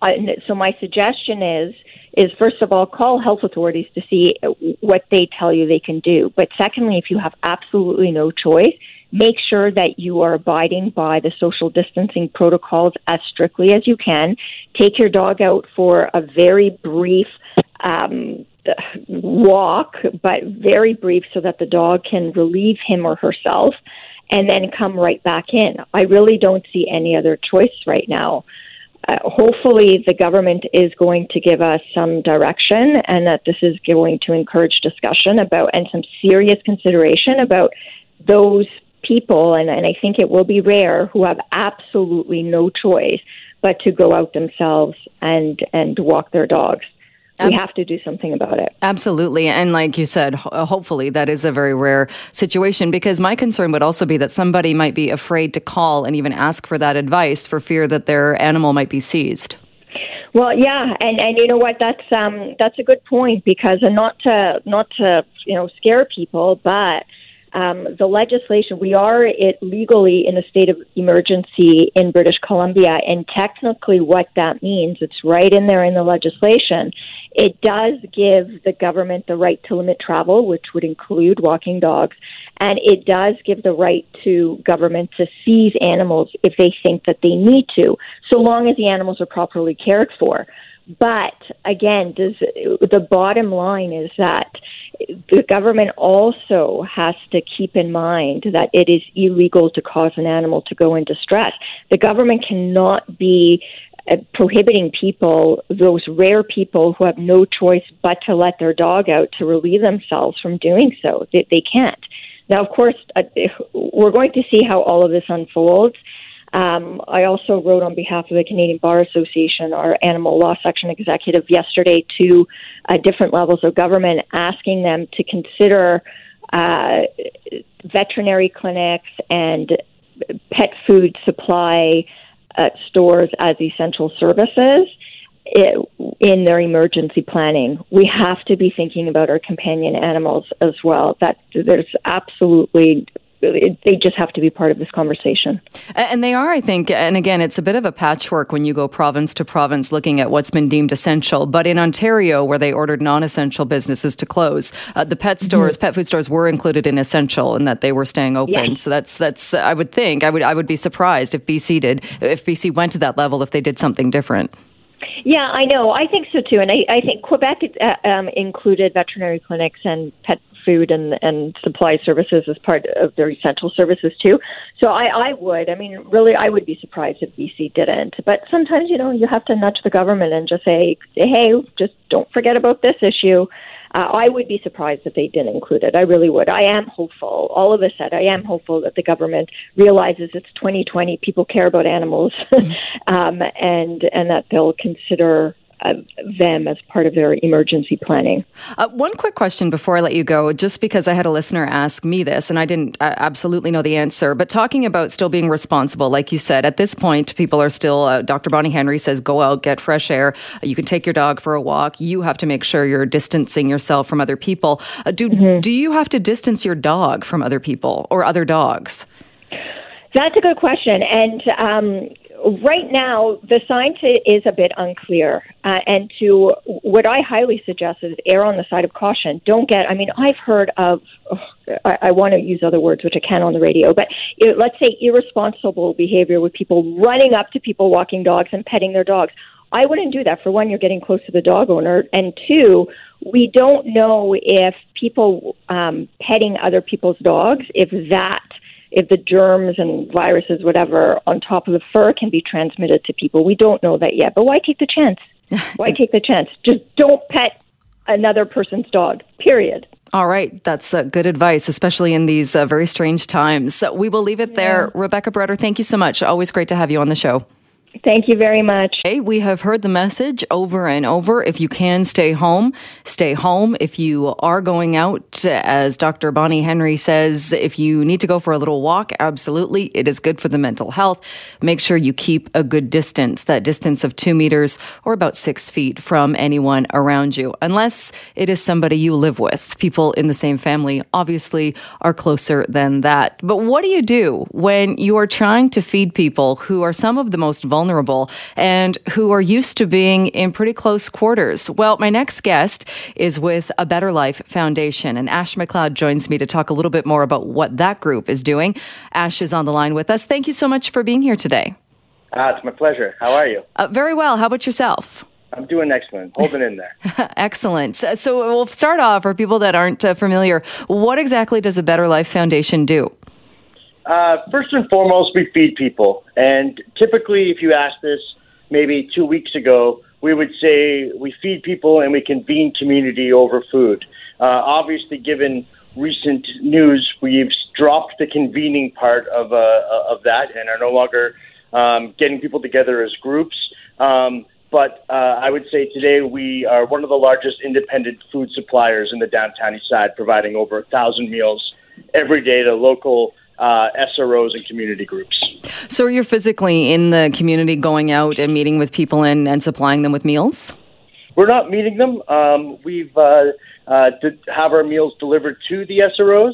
I, so my suggestion is is first of all call health authorities to see what they tell you they can do. But secondly, if you have absolutely no choice, make sure that you are abiding by the social distancing protocols as strictly as you can. Take your dog out for a very brief um, walk, but very brief so that the dog can relieve him or herself and then come right back in. I really don't see any other choice right now. Uh, hopefully, the government is going to give us some direction and that this is going to encourage discussion about and some serious consideration about those people, and, and I think it will be rare, who have absolutely no choice but to go out themselves and, and walk their dogs. We have to do something about it. Absolutely. And like you said, ho- hopefully that is a very rare situation because my concern would also be that somebody might be afraid to call and even ask for that advice for fear that their animal might be seized. Well, yeah, and and you know what? That's um that's a good point because and not to not to you know scare people, but um, the legislation, we are it legally in a state of emergency in British Columbia, and technically, what that means, it's right in there in the legislation. It does give the government the right to limit travel, which would include walking dogs, and it does give the right to government to seize animals if they think that they need to, so long as the animals are properly cared for. But again, does the bottom line is that the government also has to keep in mind that it is illegal to cause an animal to go in distress. The government cannot be uh, prohibiting people, those rare people who have no choice but to let their dog out to relieve themselves from doing so. They, they can't. Now, of course, uh, we're going to see how all of this unfolds. Um, I also wrote on behalf of the Canadian Bar Association, our animal law section executive, yesterday to uh, different levels of government, asking them to consider uh, veterinary clinics and pet food supply uh, stores as essential services in their emergency planning. We have to be thinking about our companion animals as well. That there's absolutely they just have to be part of this conversation. And they are, I think. And again, it's a bit of a patchwork when you go province to province looking at what's been deemed essential. But in Ontario, where they ordered non essential businesses to close, uh, the pet mm-hmm. stores, mm-hmm. pet food stores were included in essential and that they were staying open. Yes. So that's, that's, I would think, I would, I would be surprised if BC did, if BC went to that level, if they did something different. Yeah, I know. I think so too. And I, I think Quebec uh, um, included veterinary clinics and pet food and, and supply services as part of their essential services too. So I, I would, I mean, really, I would be surprised if BC didn't. But sometimes, you know, you have to nudge the government and just say, hey, just don't forget about this issue. Uh, I would be surprised if they didn't include it. I really would. I am hopeful. All of a sudden, I am hopeful that the government realizes it's 2020. People care about animals, um, and and that they'll consider them as part of their emergency planning. Uh, one quick question before I let you go, just because I had a listener ask me this and I didn't uh, absolutely know the answer, but talking about still being responsible, like you said, at this point, people are still, uh, Dr. Bonnie Henry says, go out, get fresh air. You can take your dog for a walk. You have to make sure you're distancing yourself from other people. Uh, do, mm-hmm. do you have to distance your dog from other people or other dogs? That's a good question. And um, right now, the science is a bit unclear. Uh, and to what I highly suggest is err on the side of caution. Don't get, I mean, I've heard of, oh, I, I want to use other words, which I can on the radio, but it, let's say irresponsible behavior with people running up to people walking dogs and petting their dogs. I wouldn't do that. For one, you're getting close to the dog owner. And two, we don't know if people um, petting other people's dogs, if that if the germs and viruses, whatever, on top of the fur can be transmitted to people. We don't know that yet. But why take the chance? Why take the chance? Just don't pet another person's dog, period. All right. That's uh, good advice, especially in these uh, very strange times. So we will leave it there. Rebecca Breder, thank you so much. Always great to have you on the show. Thank you very much. Hey, we have heard the message over and over. If you can stay home, stay home. If you are going out, as Dr. Bonnie Henry says, if you need to go for a little walk, absolutely. It is good for the mental health. Make sure you keep a good distance, that distance of two meters or about six feet from anyone around you, unless it is somebody you live with. People in the same family obviously are closer than that. But what do you do when you are trying to feed people who are some of the most vulnerable? Vulnerable and who are used to being in pretty close quarters. Well, my next guest is with A Better Life Foundation, and Ash McLeod joins me to talk a little bit more about what that group is doing. Ash is on the line with us. Thank you so much for being here today. Ah, it's my pleasure. How are you? Uh, very well. How about yourself? I'm doing excellent. Holding in there. excellent. So we'll start off for people that aren't uh, familiar. What exactly does a Better Life Foundation do? Uh, first and foremost, we feed people. And typically, if you ask this maybe two weeks ago, we would say we feed people and we convene community over food. Uh, obviously, given recent news, we've dropped the convening part of, uh, of that and are no longer um, getting people together as groups. Um, but uh, I would say today we are one of the largest independent food suppliers in the downtown east side, providing over a thousand meals every day to local uh, SROs and community groups. So you're physically in the community going out and meeting with people and, and supplying them with meals? We're not meeting them. Um, we've uh, uh, to have our meals delivered to the SROs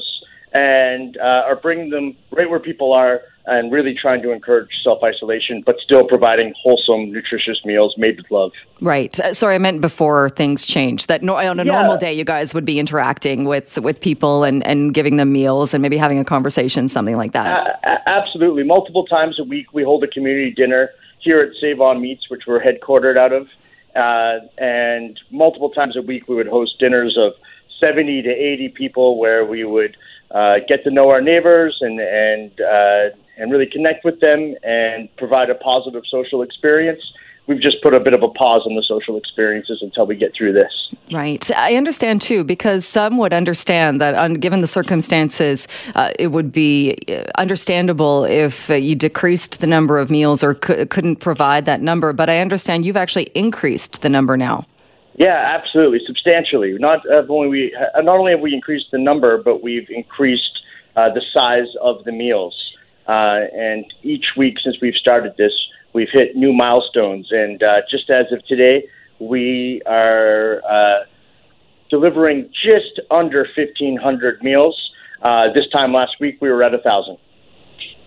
and uh, are bringing them right where people are and really trying to encourage self isolation, but still providing wholesome, nutritious meals made with love. Right. Uh, sorry, I meant before things changed. That no, on a yeah. normal day, you guys would be interacting with with people and, and giving them meals and maybe having a conversation, something like that. Uh, absolutely. Multiple times a week, we hold a community dinner here at Save On Meats, which we're headquartered out of. Uh, and multiple times a week, we would host dinners of 70 to 80 people where we would uh, get to know our neighbors and and uh, and really connect with them and provide a positive social experience. We've just put a bit of a pause on the social experiences until we get through this. Right. I understand too, because some would understand that, um, given the circumstances, uh, it would be uh, understandable if uh, you decreased the number of meals or c- couldn't provide that number. But I understand you've actually increased the number now. Yeah, absolutely, substantially. Not uh, only we uh, not only have we increased the number, but we've increased uh, the size of the meals. Uh, and each week since we've started this, we've hit new milestones. And uh, just as of today, we are uh, delivering just under 1,500 meals. Uh, this time last week, we were at 1,000.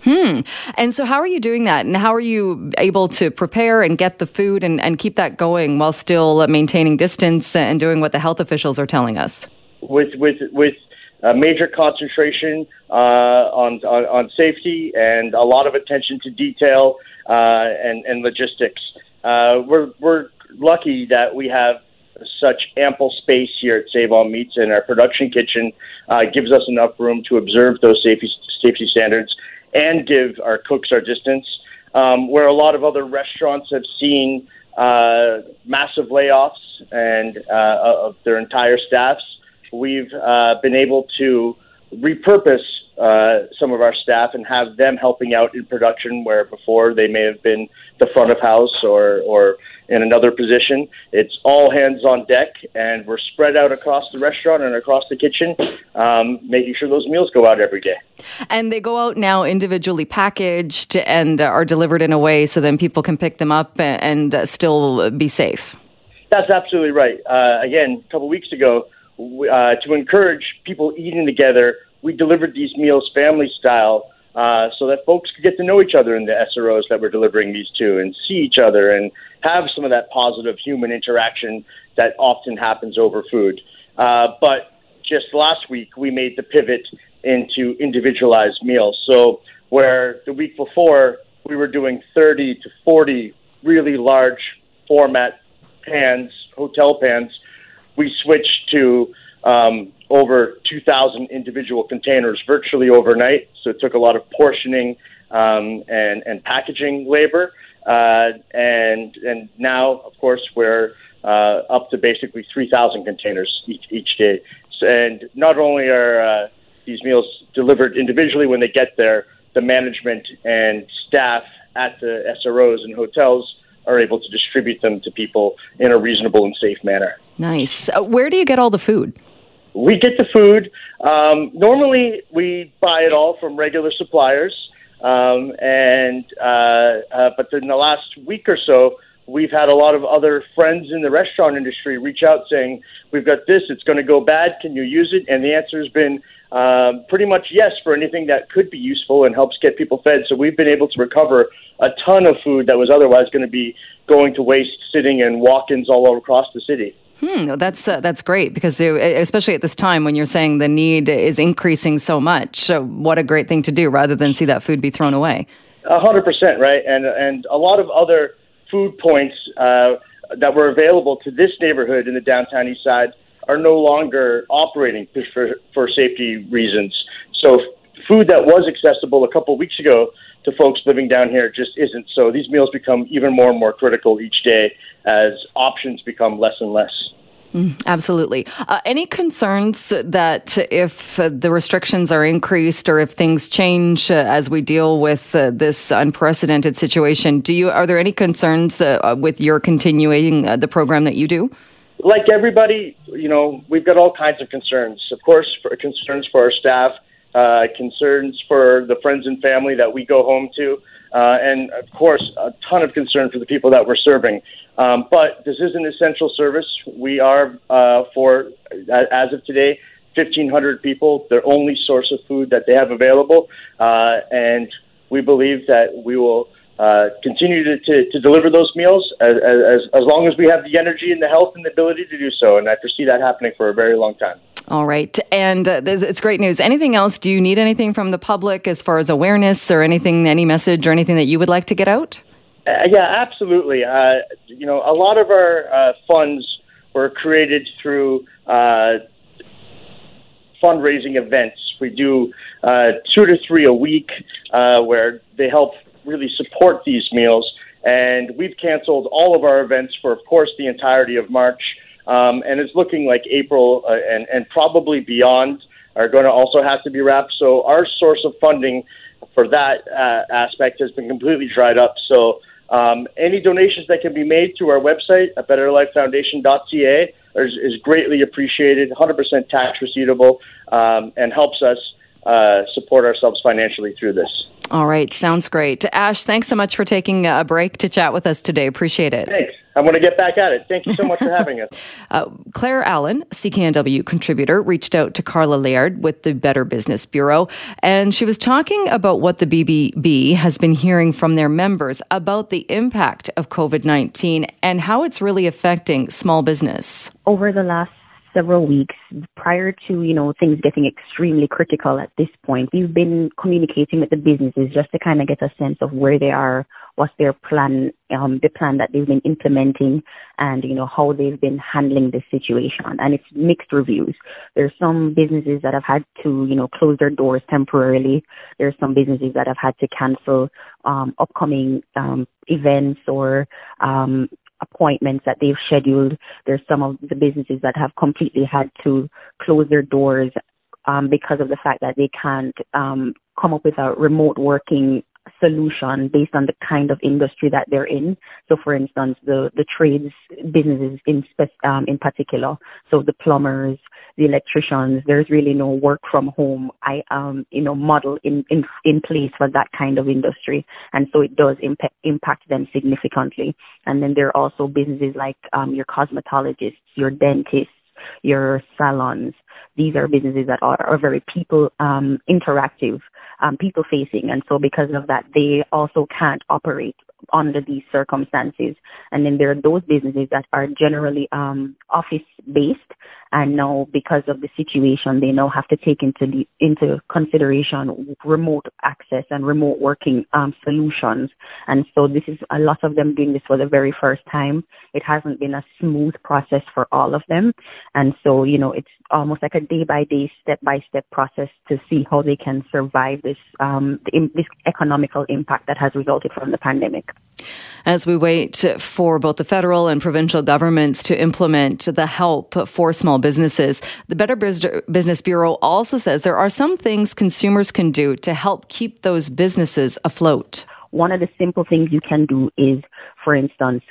Hmm. And so, how are you doing that? And how are you able to prepare and get the food and, and keep that going while still maintaining distance and doing what the health officials are telling us? With with with a major concentration uh, on, on, on safety and a lot of attention to detail uh, and and logistics. Uh, we're we're lucky that we have such ample space here at Save On Meats, and our production kitchen uh, gives us enough room to observe those safety safety standards and give our cooks our distance. Um, where a lot of other restaurants have seen uh, massive layoffs and uh, of their entire staffs, we've uh, been able to repurpose uh, some of our staff and have them helping out in production where before they may have been the front of house or, or in another position. It's all hands on deck, and we're spread out across the restaurant and across the kitchen, um, making sure those meals go out every day. And they go out now individually packaged and are delivered in a way so then people can pick them up and still be safe. That's absolutely right. Uh, again, a couple weeks ago, uh, to encourage people eating together, we delivered these meals family style uh, so that folks could get to know each other in the SROs that we're delivering these to and see each other and have some of that positive human interaction that often happens over food. Uh, but just last week, we made the pivot into individualized meals. So, where the week before we were doing 30 to 40 really large format pans, hotel pans, we switched to um, over 2,000 individual containers virtually overnight. So it took a lot of portioning um, and, and packaging labor. Uh, and and now, of course, we're uh, up to basically 3,000 containers each, each day. So, and not only are uh, these meals delivered individually when they get there, the management and staff at the SROs and hotels are able to distribute them to people in a reasonable and safe manner. Nice. Uh, where do you get all the food? We get the food. Um, normally, we buy it all from regular suppliers, um, and uh, uh, but in the last week or so, we've had a lot of other friends in the restaurant industry reach out saying, "We've got this. It's going to go bad. Can you use it?" And the answer has been um, pretty much yes for anything that could be useful and helps get people fed. So we've been able to recover a ton of food that was otherwise going to be going to waste, sitting in walk-ins all over across the city. Hmm, that's uh, that's great because especially at this time when you're saying the need is increasing so much. So what a great thing to do rather than see that food be thrown away. A hundred percent right, and and a lot of other food points uh, that were available to this neighborhood in the downtown east side are no longer operating for, for safety reasons. So food that was accessible a couple weeks ago to folks living down here just isn't. So these meals become even more and more critical each day as options become less and less. Mm, absolutely. Uh, any concerns that if uh, the restrictions are increased or if things change uh, as we deal with uh, this unprecedented situation, do you are there any concerns uh, with your continuing uh, the program that you do? like everybody, you know, we've got all kinds of concerns. Of course, for concerns for our staff, uh, concerns for the friends and family that we go home to, uh, and of course, a ton of concern for the people that we're serving. Um, but this is an essential service. We are, uh, for as of today, 1,500 people, their only source of food that they have available, uh, and we believe that we will uh, continue to, to, to, deliver those meals as, as, as long as we have the energy and the health and the ability to do so. And I foresee that happening for a very long time. All right. And uh, it's great news. Anything else? Do you need anything from the public as far as awareness or anything, any message or anything that you would like to get out? Uh, yeah, absolutely. Uh, you know, a lot of our uh, funds were created through uh, fundraising events. We do two to three a week where they help really support these meals. And we've canceled all of our events for, of course, the entirety of March. Um, and it's looking like April uh, and, and probably beyond are going to also have to be wrapped. So our source of funding for that uh, aspect has been completely dried up. So um, any donations that can be made through our website at betterlifefoundation.ca is, is greatly appreciated, 100% tax receivable, um, and helps us uh, support ourselves financially through this. All right, sounds great. Ash, thanks so much for taking a break to chat with us today. Appreciate it. Thanks. I'm going to get back at it. Thank you so much for having us. Uh, Claire Allen, CKNW contributor, reached out to Carla Laird with the Better Business Bureau, and she was talking about what the BBB has been hearing from their members about the impact of COVID 19 and how it's really affecting small business. Over the last several weeks prior to, you know, things getting extremely critical at this point. We've been communicating with the businesses just to kind of get a sense of where they are, what's their plan, um, the plan that they've been implementing and, you know, how they've been handling this situation. And it's mixed reviews. There's some businesses that have had to, you know, close their doors temporarily. There's some businesses that have had to cancel um, upcoming um, events or um, appointments that they've scheduled. There's some of the businesses that have completely had to close their doors um, because of the fact that they can't um, come up with a remote working solution based on the kind of industry that they're in. So, for instance, the the trades businesses in um, in particular, so the plumbers, the electricians, there's really no work from home I um you know model in in in place for that kind of industry, and so it does impact impact them significantly. And then there are also businesses like um your cosmetologists, your dentists, your salons. These are businesses that are, are very people um, interactive, um, people facing, and so because of that, they also can't operate under these circumstances. And then there are those businesses that are generally um, office based and now because of the situation they now have to take into the, into consideration remote access and remote working um, solutions. And so this is a lot of them doing this for the very first time. It hasn't been a smooth process for all of them. And so you know it's almost like a day by day step by step process to see how they can survive this um, this economical impact that has resulted from the pandemic as we wait for both the federal and provincial governments to implement the help for small businesses. The Better Business Bureau also says there are some things consumers can do to help keep those businesses afloat. one of the simple things you can do is, for instance,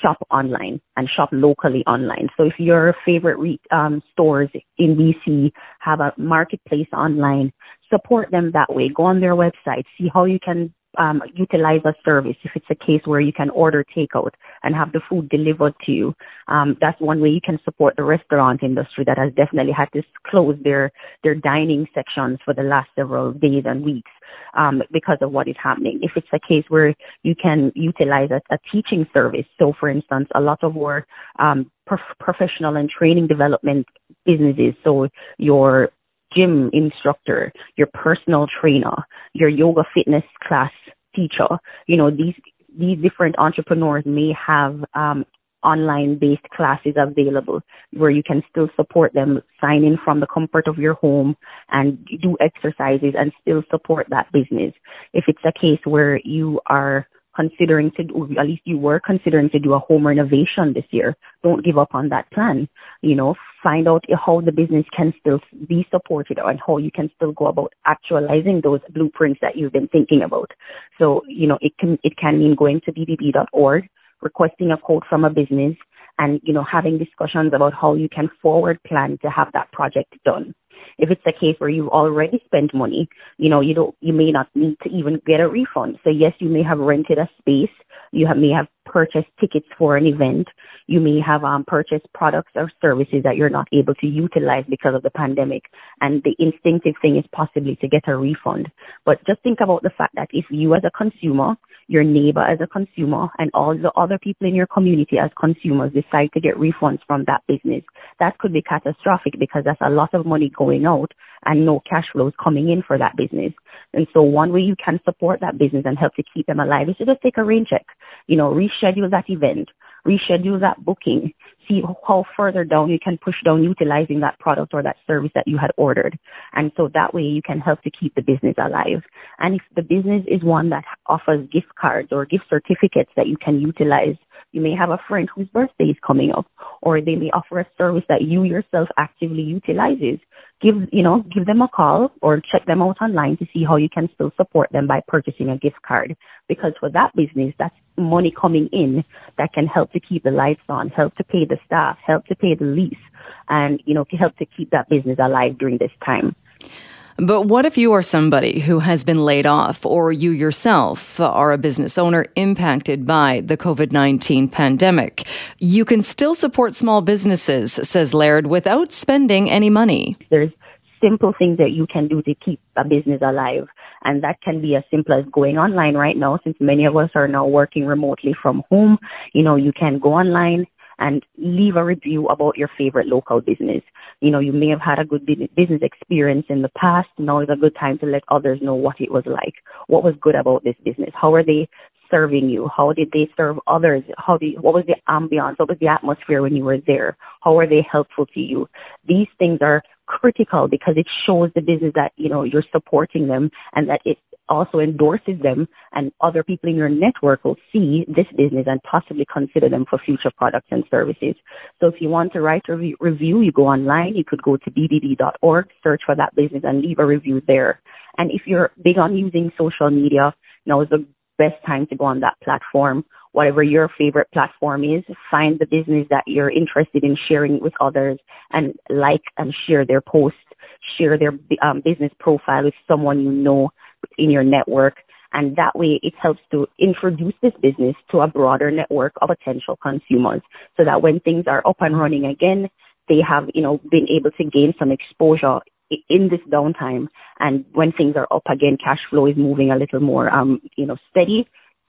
shop online and shop locally online. So if your favorite re- um, stores in BC have a marketplace online, support them that way. Go on their website, see how you can um, utilize a service. If it's a case where you can order takeout and have the food delivered to you, um, that's one way you can support the restaurant industry that has definitely had to close their their dining sections for the last several days and weeks um, because of what is happening. If it's a case where you can utilize a, a teaching service, so for instance, a lot of our um, prof- professional and training development businesses, so your gym instructor, your personal trainer, your yoga fitness class teacher. You know, these these different entrepreneurs may have um, online based classes available where you can still support them, sign in from the comfort of your home and do exercises and still support that business. If it's a case where you are considering to, or at least you were considering to do a home renovation this year, don't give up on that plan. You know, find out how the business can still be supported and how you can still go about actualizing those blueprints that you've been thinking about. So, you know, it can, it can mean going to bbb.org, requesting a quote from a business and, you know, having discussions about how you can forward plan to have that project done. If it's a case where you've already spent money, you know, you don't, you may not need to even get a refund. So yes, you may have rented a space. You have, may have purchased tickets for an event. You may have um, purchased products or services that you're not able to utilize because of the pandemic. And the instinctive thing is possibly to get a refund. But just think about the fact that if you as a consumer your neighbor as a consumer and all the other people in your community as consumers decide to get refunds from that business, that could be catastrophic because that's a lot of money going out and no cash flows coming in for that business. And so one way you can support that business and help to keep them alive is to just take a rain check, you know, reschedule that event, reschedule that booking, see how further down you can push down utilizing that product or that service that you had ordered. And so that way you can help to keep the business alive. And if the business is one that offers gift cards or gift certificates that you can utilize, you may have a friend whose birthday is coming up, or they may offer a service that you yourself actively utilizes. Give, you know, give them a call or check them out online to see how you can still support them by purchasing a gift card. Because for that business, that's money coming in that can help to keep the lights on, help to pay the staff, help to pay the lease, and, you know, to help to keep that business alive during this time. But what if you are somebody who has been laid off, or you yourself are a business owner impacted by the COVID 19 pandemic? You can still support small businesses, says Laird, without spending any money. There's simple things that you can do to keep a business alive. And that can be as simple as going online right now, since many of us are now working remotely from home. You know, you can go online, and leave a review about your favorite local business. You know, you may have had a good business experience in the past. Now is a good time to let others know what it was like. What was good about this business? How are they serving you? How did they serve others? How did, what was the ambiance? What was the atmosphere when you were there? How were they helpful to you? These things are critical because it shows the business that, you know, you're supporting them and that it also endorses them and other people in your network will see this business and possibly consider them for future products and services. So if you want to write a re- review, you go online, you could go to bbb.org, search for that business and leave a review there. And if you're big on using social media, now is the best time to go on that platform. Whatever your favorite platform is, find the business that you're interested in sharing with others and like and share their posts, share their um, business profile with someone you know in your network. And that way it helps to introduce this business to a broader network of potential consumers so that when things are up and running again, they have, you know, been able to gain some exposure in this downtime. And when things are up again, cash flow is moving a little more, um, you know, steady.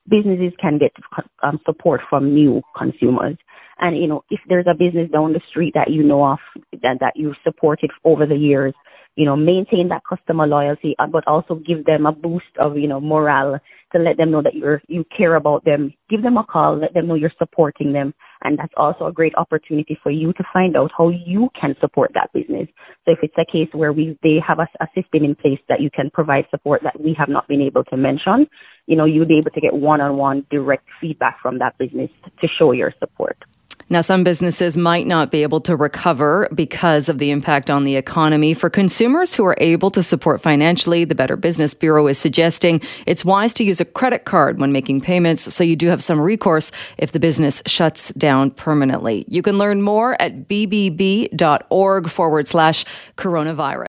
Businesses can get um, support from new consumers. And, you know, if there's a business down the street that you know of that, that you've supported over the years, you know, maintain that customer loyalty, uh, but also give them a boost of, you know, morale to let them know that you're, you care about them. Give them a call, let them know you're supporting them. And that's also a great opportunity for you to find out how you can support that business. So if it's a case where we, they have a, a system in place that you can provide support that we have not been able to mention, you know, you'll be able to get one-on-one direct feedback from that business to show your support. Now, some businesses might not be able to recover because of the impact on the economy. For consumers who are able to support financially, the Better Business Bureau is suggesting it's wise to use a credit card when making payments so you do have some recourse if the business shuts down permanently. You can learn more at bbb.org forward slash coronavirus.